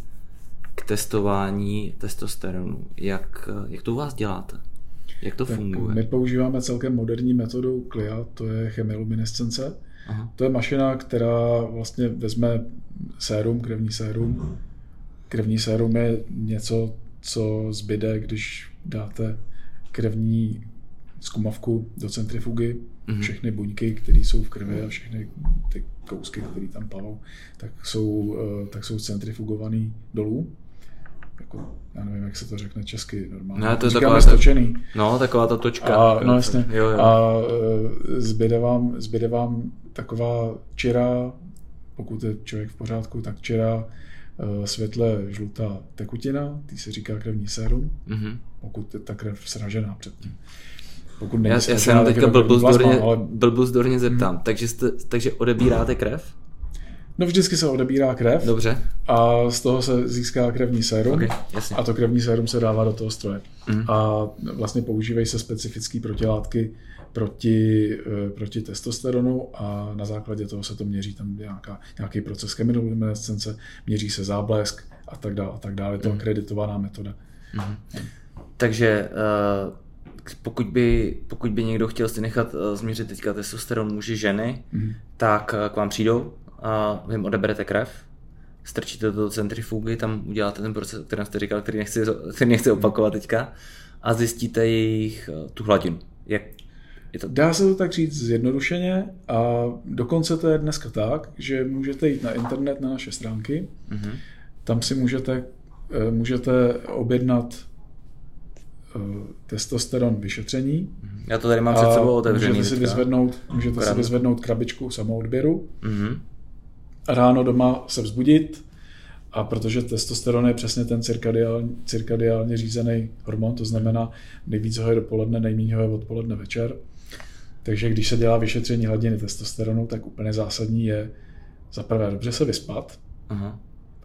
k testování testosteronu. Jak, jak to u vás děláte? Jak to tak funguje? My používáme celkem moderní metodu CLIA, to je chemiluminescence. Aha. To je mašina, která vlastně vezme sérum, krevní sérum. Krevní sérum je něco, co zbyde, když dáte krevní zkumavku do centrifugy. Mm-hmm. Všechny buňky, které jsou v krvi a všechny ty kousky, které tam plavou, tak jsou, eh, tak jsou centrifugované dolů jako, já nevím, jak se to řekne česky normálně. Ne, to je taková stočený. No, taková ta točka. A, no jasně. Jo, jo. A e, zbyde vám, zbyde vám taková čira, pokud je člověk v pořádku, tak čira e, světle žlutá tekutina, ty se říká krevní sérum, mm-hmm. pokud je ta krev sražená předtím. Pokud já, já se teďka blbozdorně, ale... blbozdorně zeptám, hmm. takže, jste, takže odebíráte krev? No vždycky se odebírá krev. Dobře. A z toho se získá krevní sérum. Okay, jasně. A to krevní sérum se dává do toho stroje. Mm. A vlastně používají se specifické protilátky proti, eh, proti testosteronu a na základě toho se to měří tam nějaká, nějaký proces chemiluminescence, měří se záblesk a tak dále a tak dále. Je to mm. akreditovaná metoda. Mm. Takže uh pokud by, pokud by někdo chtěl si nechat uh, změřit teďka testosteron muži ženy, mm. tak k vám přijdou a vy jim odeberete krev, strčíte to do centrifugy, tam uděláte ten proces, o kterém jste říkal, který nechci, který nechci opakovat teďka, a zjistíte jejich uh, tu hladinu. Jak je to... Dá se to tak říct zjednodušeně a dokonce to je dneska tak, že můžete jít na internet na naše stránky, mm-hmm. tam si můžete, můžete objednat Eh, testosteron vyšetření. Já to tady mám před sebou otevřený. Můžete si vyzvednout, můžete si vyzvednout krabičku samoodběru, mm-hmm. Ráno doma se vzbudit a protože testosteron je přesně ten cirkadiálně, cirkadiálně řízený hormon, to znamená nejvíc ho je dopoledne, nejméně ho je odpoledne večer. Takže když se dělá vyšetření hladiny testosteronu, tak úplně zásadní je za prvé dobře se vyspat, Aha.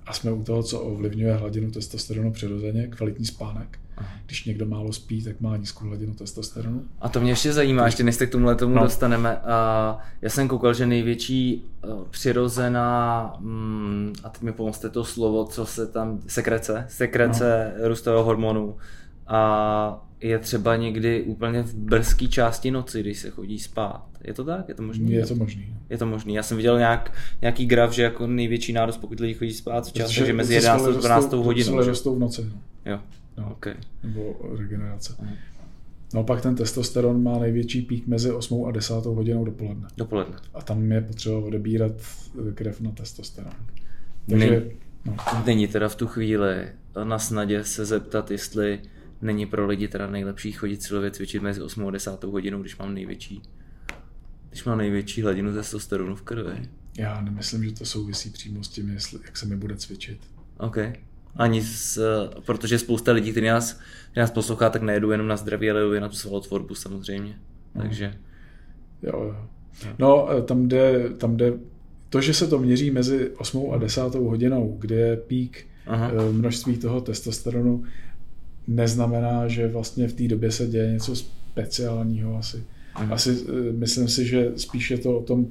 a jsme u toho, co ovlivňuje hladinu testosteronu přirozeně, kvalitní spánek. Když někdo málo spí, tak má nízkou hladinu testosteronu. A to mě ještě zajímá, ještě než se k tomu tomu no. dostaneme. A já jsem koukal, že největší eh, přirozená, mm, a teď mi pomozte to slovo, co se tam, sekrece, sekrece no. růstového hormonu. A je třeba někdy úplně v brzké části noci, když se chodí spát. Je to tak? Je to možné? Je to možný. Je to možný. Já jsem viděl nějak, nějaký graf, že jako největší nárost, pokud lidi chodí spát v čase, že mezi 11 a 12 hodinou. To v noci. Jo. No, okay. Nebo regenerace. No pak ten testosteron má největší pík mezi 8 a 10 hodinou dopoledne. Dopoledne. A tam je potřeba odebírat krev na testosteron. Takže, není, no. není teda v tu chvíli na snadě se zeptat, jestli není pro lidi teda nejlepší chodit silově cvičit mezi 8 a 10 hodinou, když mám největší když mám největší hladinu testosteronu v krvi. Já nemyslím, že to souvisí přímo s tím, jestli, jak se mi bude cvičit. Okay ani s, protože spousta lidí, kteří nás, kteří nás poslouchá, tak nejedu jenom na zdraví, ale jedu na tu svalotvorbu samozřejmě. Mm. Takže... Jo, jo. No, e, tam jde, tam jde, to, že se to měří mezi 8 a 10 hodinou, kde je pík Aha. E, množství toho testosteronu, neznamená, že vlastně v té době se děje něco speciálního asi. Aha. Asi e, myslím si, že spíš je to o tom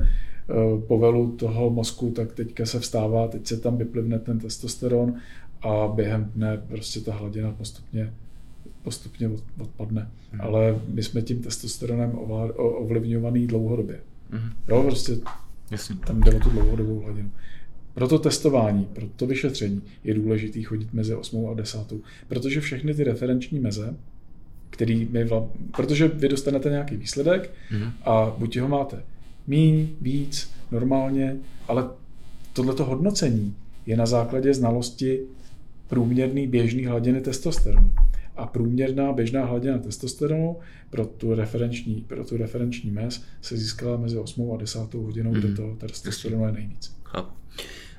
povelu toho mozku, tak teďka se vstává, teď se tam vyplivne ten testosteron a během dne prostě ta hladina postupně postupně odpadne. Mm. Ale my jsme tím testosteronem ovlivňovaný dlouhodobě. Mm. Jo, prostě Jasně. tam jde o tu dlouhodobou hladinu. Proto testování, proto vyšetření je důležité chodit mezi 8 a 10, protože všechny ty referenční meze, který my vla... protože vy dostanete nějaký výsledek mm. a buď ho máte míň, víc, normálně, ale tohleto hodnocení je na základě znalosti průměrný běžný hladiny testosteronu. A průměrná běžná hladina testosteronu pro tu referenční, pro tu referenční mez se získala mezi 8 a 10 hodinou, mm-hmm. kde mhm. to testosteronu je nejvíc. Chápu.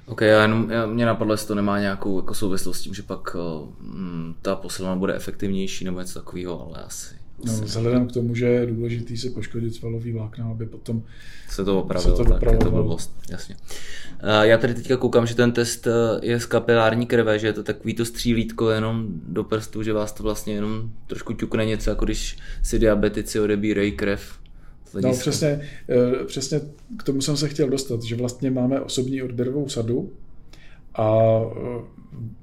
Ok, já jenom, já, mě napadlo, jestli to nemá nějakou jako souvislost s tím, že pak o, m, ta posilna bude efektivnější nebo něco takového, ale asi No, vzhledem k tomu, že je důležitý si poškodit svalový vlákna, aby potom se to opravilo, se to tak je to blbost, jasně. Já tady teďka koukám, že ten test e, je z kapilární krve, že je to takový to střílítko jenom do prstu, že vás to vlastně jenom trošku ťukne něco, jako když si diabetici odebírají krev. No přesně, e, přesně k tomu jsem se chtěl dostat, že vlastně máme osobní odběrovou sadu a e,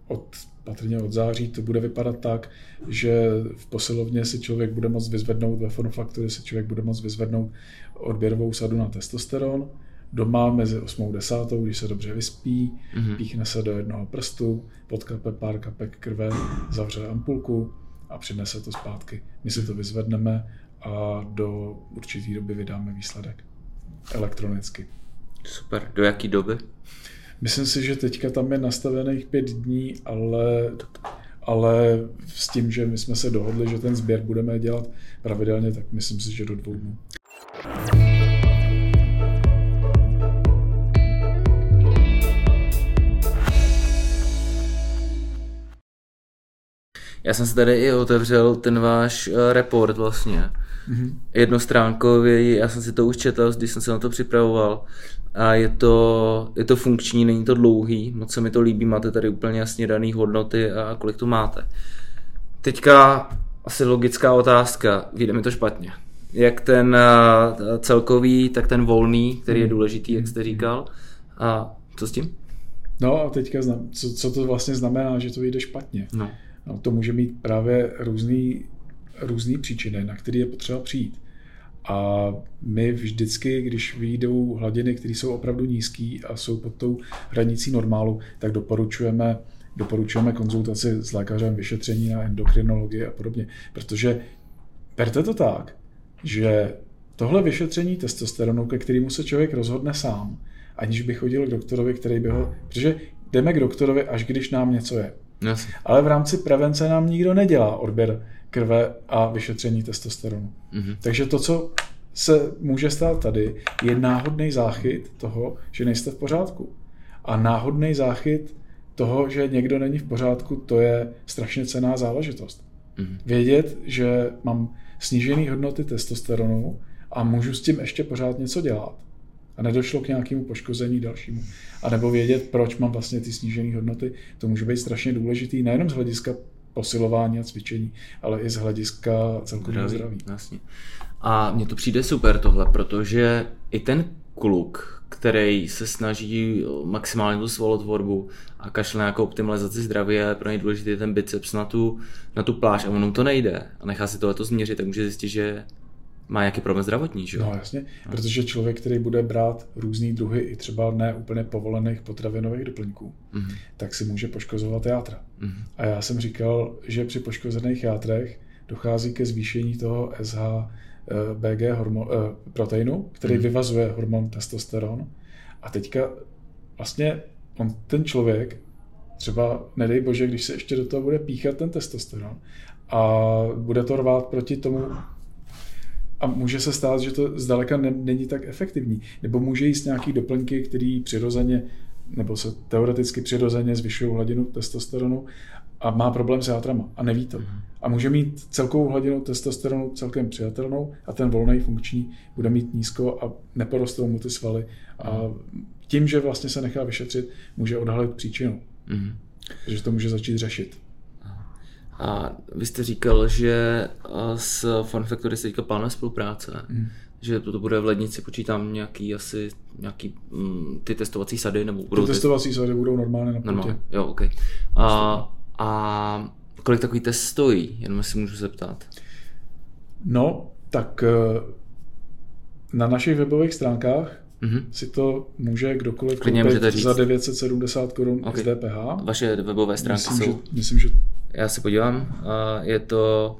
od patrně od září to bude vypadat tak, že v posilovně si člověk bude moct vyzvednout, ve formfaktory si člověk bude moct vyzvednout odběrovou sadu na testosteron, doma mezi 8 a 10, když se dobře vyspí, mm-hmm. píchne se do jednoho prstu, podkape pár kapek krve, zavře ampulku a přinese to zpátky. My si to vyzvedneme a do určité doby vydáme výsledek elektronicky. Super. Do jaké doby? Myslím si, že teďka tam je nastavených pět dní, ale, ale s tím, že my jsme se dohodli, že ten sběr budeme dělat pravidelně, tak myslím si, že do dvou dnů. Já jsem si tady i otevřel ten váš uh, report vlastně mm-hmm. jednostránkově, já jsem si to už četl, když jsem se na to připravoval a je to, je to funkční, není to dlouhý, moc se mi to líbí, máte tady úplně jasně dané hodnoty a kolik to máte. Teďka asi logická otázka, vyjde mi to špatně. Jak ten uh, celkový, tak ten volný, který je mhm. důležitý, jak jste říkal. A co s tím? No a teďka co, co to vlastně znamená, že to vyjde špatně. No. no to může mít právě různý, různý příčiny, na které je potřeba přijít. A my vždycky, když vyjdou hladiny, které jsou opravdu nízké a jsou pod tou hranicí normálu, tak doporučujeme, doporučujeme konzultaci s lékařem, vyšetření na endokrinologii a podobně. Protože berte to tak, že tohle vyšetření testosteronu, ke kterému se člověk rozhodne sám, aniž by chodil k doktorovi, který by ho... Protože jdeme k doktorovi, až když nám něco je. Yes. Ale v rámci prevence nám nikdo nedělá odběr krve a vyšetření testosteronu. Mm-hmm. Takže to, co se může stát tady, je náhodný záchyt toho, že nejste v pořádku. A náhodný záchyt toho, že někdo není v pořádku, to je strašně cená záležitost. Mm-hmm. Vědět, že mám snížené hodnoty testosteronu a můžu s tím ještě pořád něco dělat a nedošlo k nějakému poškození dalšímu. A nebo vědět, proč mám vlastně ty snížené hodnoty, to může být strašně důležitý, nejenom z hlediska posilování a cvičení, ale i z hlediska celkového zdraví. Jasně. A mně to přijde super tohle, protože i ten kluk, který se snaží maximálně tu svalotvorbu a kašle nějakou optimalizaci zdraví, je pro něj důležitý ten biceps na tu, na tu pláž a ono to nejde a nechá si tohleto změřit, tak může zjistit, že má nějaký problém zdravotní, že jo? No jasně, no. protože člověk, který bude brát různý druhy i třeba ne úplně povolených potravinových doplňků, mm-hmm. tak si může poškozovat játra. Mm-hmm. A já jsem říkal, že při poškozených játrech dochází ke zvýšení toho SHBG eh, hormon, eh, proteinu, který mm-hmm. vyvazuje hormon testosteron. A teďka vlastně on, ten člověk třeba, nedej bože, když se ještě do toho bude píchat ten testosteron a bude to rvát proti tomu a může se stát, že to zdaleka ne, není tak efektivní. Nebo může jíst nějaký doplňky, který přirozeně nebo se teoreticky přirozeně zvyšují hladinu testosteronu a má problém s játrama a neví to. Mhm. A může mít celkovou hladinu testosteronu celkem přijatelnou a ten volný funkční bude mít nízko a neporostou mu ty svaly. A tím, že vlastně se nechá vyšetřit, může odhalit příčinu. Mm-hmm. Takže to může začít řešit. A vy jste říkal, že s Fun Factory se teďka plánuje spolupráce. Mm. Že to, bude v lednici, počítám nějaký asi nějaký mm, ty testovací sady nebo budou ty testovací sady budou normálně na Normálně, jo, ok. A, a kolik takový test stojí, jenom si můžu zeptat. No, tak eh, na našich webových stránkách mm-hmm. si to může kdokoliv Klidně koupit za 970 korun okay. z DPH. Vaše webové stránky myslím, jsou... Že, myslím, že já se podívám. Je to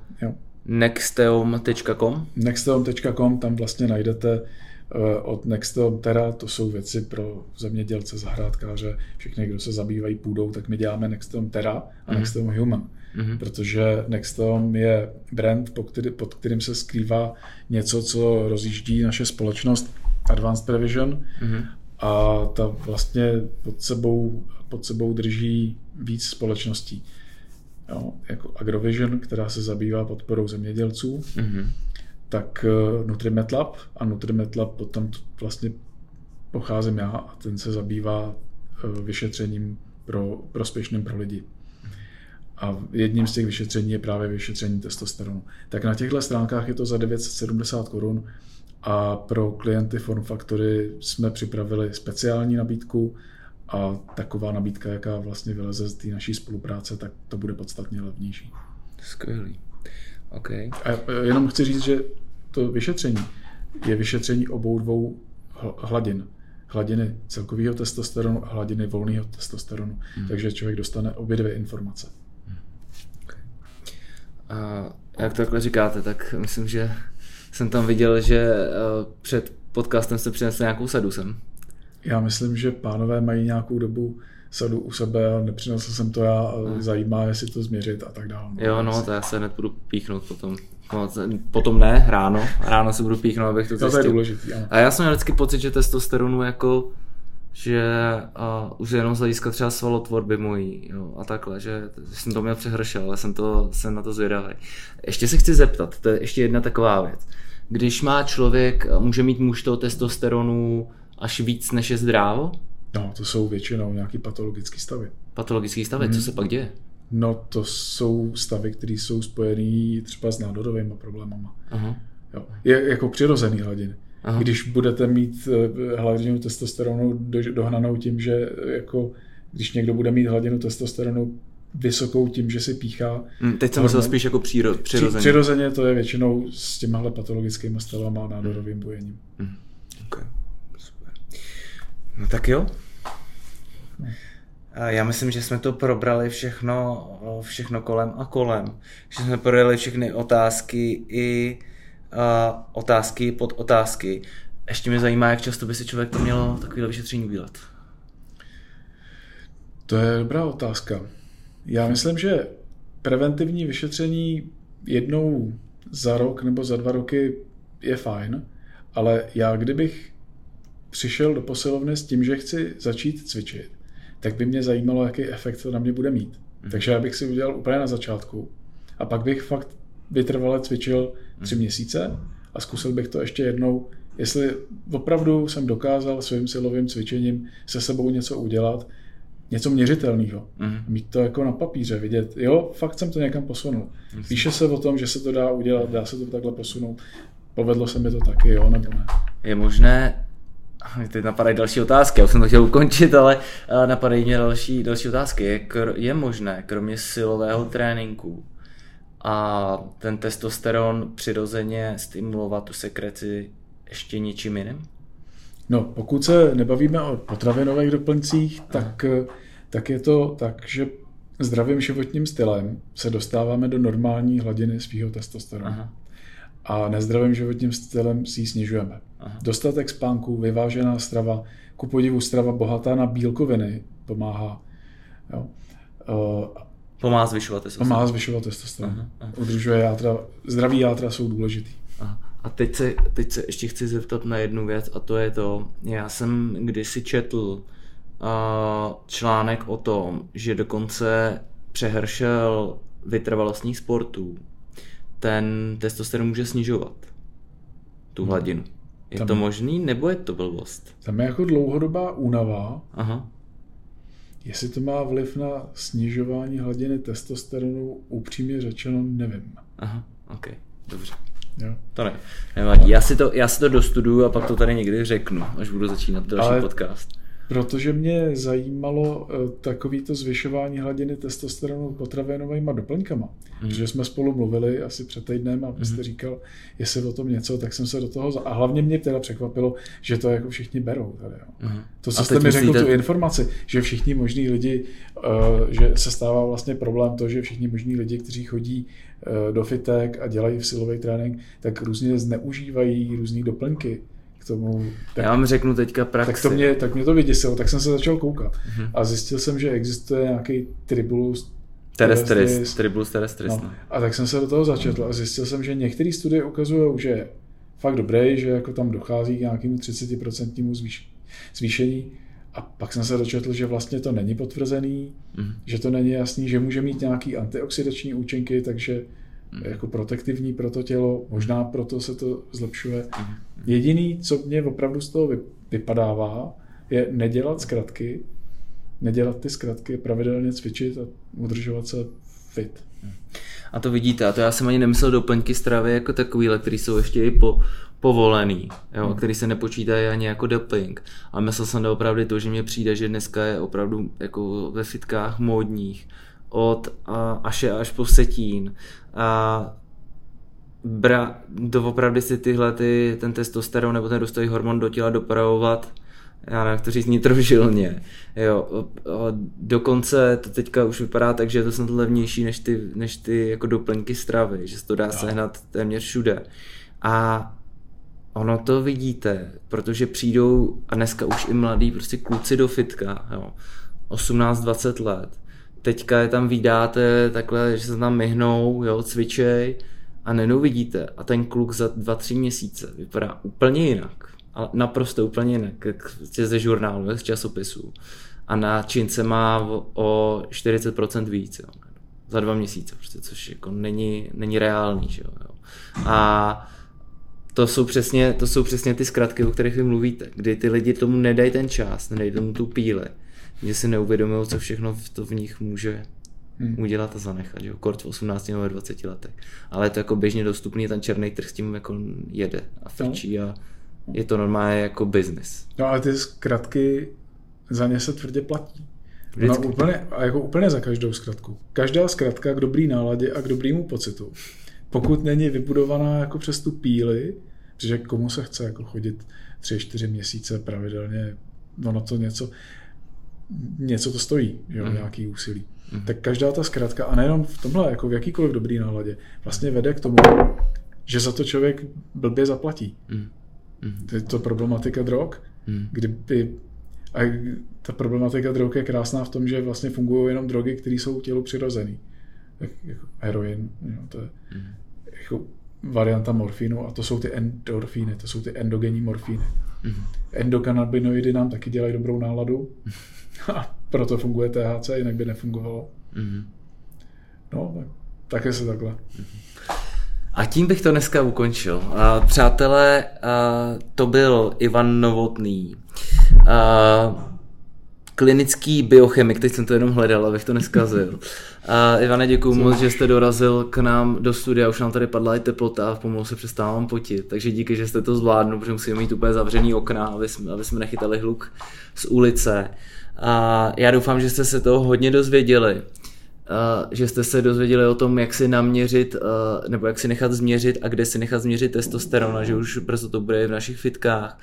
nexteom.com nexteom.com, tam vlastně najdete eh, od Nexteom Terra, to jsou věci pro zemědělce, zahrádkáře, všechny, kdo se zabývají půdou, tak my děláme Nexteom Terra a mm-hmm. Nexteom Human. Mm-hmm. Protože Nexteom je brand, pod, který, pod kterým se skrývá něco, co rozjíždí naše společnost Advanced Prevision mm-hmm. a ta vlastně pod sebou, pod sebou drží víc společností jo, jako Agrovision, která se zabývá podporou zemědělců, mm-hmm. tak uh, Nutrimetlab a Nutrimetlab potom vlastně pocházím já a ten se zabývá uh, vyšetřením pro, prospěšným pro lidi. A jedním z těch vyšetření je právě vyšetření testosteronu. Tak na těchto stránkách je to za 970 korun a pro klienty Form Factory jsme připravili speciální nabídku, a taková nabídka, jaká vlastně vyleze z té naší spolupráce, tak to bude podstatně levnější. Skvělý. Okay. A jenom chci říct, že to vyšetření je vyšetření obou dvou hladin. Hladiny celkového testosteronu a hladiny volného testosteronu. Hmm. Takže člověk dostane obě dvě informace. Hmm. Okay. A jak to takhle říkáte, tak myslím, že jsem tam viděl, že eh, před podcastem jste přinesli nějakou sadu sem. Já myslím, že pánové mají nějakou dobu sadu u sebe a nepřinesl jsem to já, hmm. zajímá, jestli to změřit a tak dále. Jo, no, to já se hned budu píchnout potom. No, potom ne, ráno. Ráno se budu píchnout, abych to zjistil. To je důležitý, ano. A já jsem měl vždycky pocit, že testosteronu jako že uh, už jenom z hlediska třeba svalotvorby mojí jo, a takhle, že jsem to měl přehršel, ale jsem, to, jsem na to zvědavý. Ještě se chci zeptat, to je ještě jedna taková věc. Když má člověk, může mít muž toho testosteronu až víc než je zdrávo? No, to jsou většinou nějaký patologické stavy. Patologické stavy, hmm. co se pak děje? No, to jsou stavy, které jsou spojené třeba s nádorovými problémama. Aha. Jo. Je jako přirozený hladiny. Aha. Když budete mít eh, hladinu testosteronu dohnanou tím, že jako když někdo bude mít hladinu testosteronu vysokou tím, že si píchá. Hmm, teď jsem myslel spíš jako příro, přirozeně. Přirozeně to je většinou s těmahle patologickými stavama a nádorovým bojením. Hmm. Okay. No tak jo. Já myslím, že jsme to probrali všechno, všechno kolem a kolem. Že jsme probrali všechny otázky i uh, otázky pod otázky. Ještě mě zajímá, jak často by si člověk to mělo takovéhle vyšetření udělat. To je dobrá otázka. Já myslím, že preventivní vyšetření jednou za rok nebo za dva roky je fajn, ale já kdybych přišel do posilovny s tím, že chci začít cvičit, tak by mě zajímalo, jaký efekt to na mě bude mít. Hmm. Takže já bych si udělal úplně na začátku a pak bych fakt vytrvale cvičil tři hmm. měsíce a zkusil bych to ještě jednou, jestli opravdu jsem dokázal svým silovým cvičením se sebou něco udělat, něco měřitelného. Mm. Mít to jako na papíře, vidět, jo, fakt jsem to někam posunul. Mm. Píše se o tom, že se to dá udělat, dá se to takhle posunout. Povedlo se mi to taky, jo, nebo ne? Je možné Teď napadají další otázky, já už jsem to chtěl ukončit, ale eh, napadají mě další, další otázky. Je, je možné, kromě silového tréninku a ten testosteron přirozeně stimulovat tu sekreci ještě něčím jiným? No, pokud se nebavíme o potravinových doplňcích, tak, eh, tak je to tak, že zdravým životním stylem se dostáváme do normální hladiny svého testosteronu. Aha a nezdravým životním stylem si ji snižujeme. Aha. Dostatek spánku, vyvážená strava, ku podivu strava bohatá na bílkoviny pomáhá. Jo. Uh, pomáhá zvyšovat testosteron. Pomáhá zvyšovat testosteron. Udržuje játra, zdraví játra jsou důležitý. Aha. A teď se, teď se ještě chci zeptat na jednu věc a to je to, já jsem kdysi četl uh, článek o tom, že dokonce přehršel vytrvalostních sportů ten testosteron může snižovat tu hmm. hladinu. Je tam, to možný, nebo je to blbost? Tam je jako dlouhodobá únava. Aha. Jestli to má vliv na snižování hladiny testosteronu, upřímně řečeno, nevím. Aha, ok, dobře. Jo. To ne, nevadí. Já si, to, já si to dostuduju a pak to tady někdy řeknu, až budu začínat další Ale podcast. Protože mě zajímalo eh, takovýto zvyšování hladiny testosteronu potravinovými doplňkama. Mm. Že jsme spolu mluvili asi před týdnem a vy jste mm. říkal, jestli o tom něco, tak jsem se do toho... A hlavně mě teda překvapilo, že to jako všichni berou. Tady, jo. Mm. To, co a jste mi řekl, tu informaci, že všichni možní lidi, uh, že se stává vlastně problém to, že všichni možní lidi, kteří chodí uh, do fitek a dělají v silový trénink, tak různě zneužívají různé doplňky tomu. Tak, Já vám řeknu teďka praxi. Tak, to mě, tak mě to vyděsilo, tak jsem se začal koukat. Mm-hmm. A zjistil jsem, že existuje nějaký tribulus terrestris, terrestris. tribulus terrestris. No. no. A tak jsem se do toho začetl a zjistil jsem, že některé studie ukazují, že je fakt dobrý, že jako tam dochází k nějakému 30% zvýš, zvýšení. A pak jsem se dočetl, že vlastně to není potvrzený, mm. že to není jasný, že může mít nějaký antioxidační účinky, takže. Jako protektivní pro to tělo, možná proto se to zlepšuje. Mm. Jediný, co mě opravdu z toho vypadává, je nedělat zkratky, nedělat ty zkratky, pravidelně cvičit a udržovat se fit. A to vidíte, a to já jsem ani nemyslel doplňky stravy jako takovýhle, který jsou ještě i po, povolený, jo, hmm. který se nepočítají ani jako doping. A myslel jsem opravdu to, že mně přijde, že dneska je opravdu jako ve fitkách módních od a, až až po setín. A bra, doopravdy si tyhle, ty, ten testosteron nebo ten růstový hormon do těla dopravovat já nevím, jak to říct, nitrožilně. Jo, dokonce to teďka už vypadá tak, že je to snad levnější než ty, než ty jako doplňky stravy, že se to dá no. sehnat téměř všude. A ono to vidíte, protože přijdou, a dneska už i mladí prostě kluci do fitka, jo, 18-20 let. Teďka je tam vydáte takhle, že se tam myhnou, jo, cvičej, a nenou vidíte a ten kluk za dva, tři měsíce vypadá úplně jinak ale naprosto úplně jinak, jak ze žurnálu, z časopisů. A na čince má o 40% víc, jo. za dva měsíce, prostě, což jako není, není reálný. Že jo. A to jsou, přesně, to jsou přesně ty zkratky, o kterých vy mluvíte, kdy ty lidi tomu nedají ten čas, nedají tomu tu píli, že si neuvědomují, co všechno to v nich může hmm. udělat a zanechat, jo, kort v 18 nebo 20 letech. Ale je to jako běžně dostupný, ten černý trh s tím jako jede a frčí no. a je to normálně jako business. No ale ty zkratky za ně se tvrdě platí. No, úplně, a jako úplně za každou zkratku. Každá zkratka k dobrý náladě a k dobrýmu pocitu. Pokud není vybudovaná jako přes tu píli, protože komu se chce jako chodit tři, čtyři měsíce pravidelně, ono to něco, něco to stojí, jo, mm. nějaký úsilí. Mm. Tak každá ta zkratka, a nejenom v tomhle, jako v jakýkoliv dobrý náladě, vlastně vede k tomu, že za to člověk blbě zaplatí. Mm. Mm. Je to problematika drog, mm. kdyby a ta problematika drog je krásná v tom, že vlastně fungují jenom drogy, které jsou tělu přirozený. Jak, jako heroin, jo, to je mm. jako varianta morfínu a to jsou ty endorfíny, to jsou ty endogenní morfíny. Mm. Endokannabinoidy nám taky dělají dobrou náladu a proto funguje THC, jinak by nefungovalo. Mm. No, tak, také se takhle. A tím bych to dneska ukončil. Přátelé, to byl Ivan Novotný. Klinický biochemik, teď jsem to jenom hledal, abych to neskazil. A Ivane, děkuji moc, že jste dorazil k nám do studia, už nám tady padla i teplota a pomalu se přestávám potit, takže díky, že jste to zvládnul, protože musíme mít úplně zavřený okna, aby jsme, aby jsme nechytali hluk z ulice. A já doufám, že jste se toho hodně dozvěděli že jste se dozvěděli o tom, jak si naměřit, nebo jak si nechat změřit a kde si nechat změřit testosteron a že už brzo to bude v našich fitkách.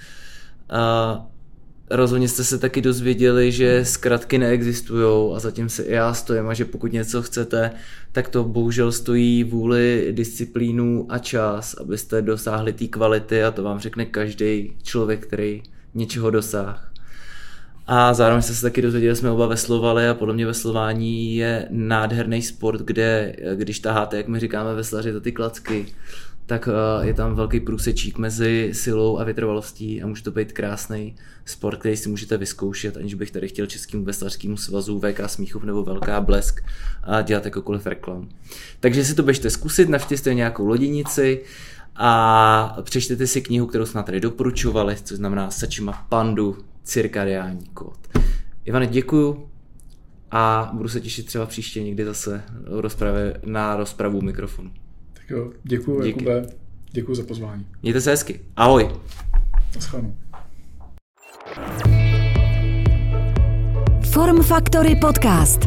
Rozhodně jste se taky dozvěděli, že zkratky neexistují a zatím se i já stojím a že pokud něco chcete, tak to bohužel stojí vůli, disciplínu a čas, abyste dosáhli té kvality a to vám řekne každý člověk, který něčeho dosáh. A zároveň jste se taky dozvěděli, jsme oba veslovali a podle mě veslování je nádherný sport, kde když taháte, jak my říkáme veslaři, to ty klacky, tak eh, je tam velký průsečík mezi silou a vytrvalostí a může to být krásný sport, který si můžete vyzkoušet, aniž bych tady chtěl Českému veslařskému svazu VK Smíchov nebo Velká Blesk a dělat jakokoliv reklam. Takže si to běžte zkusit, navštěvte nějakou loděnici, a přečtěte si knihu, kterou jsme tady doporučovali, což znamená Sačima Pandu, cirkadiální kód. Ivane, děkuju a budu se těšit třeba příště někdy zase rozpravě, na rozpravu mikrofonu. Jo, děkuju, Díky. Jakube. Děkuju za pozvání. Mějte se hezky. Ahoj. Naschledanou. Form Factory Podcast.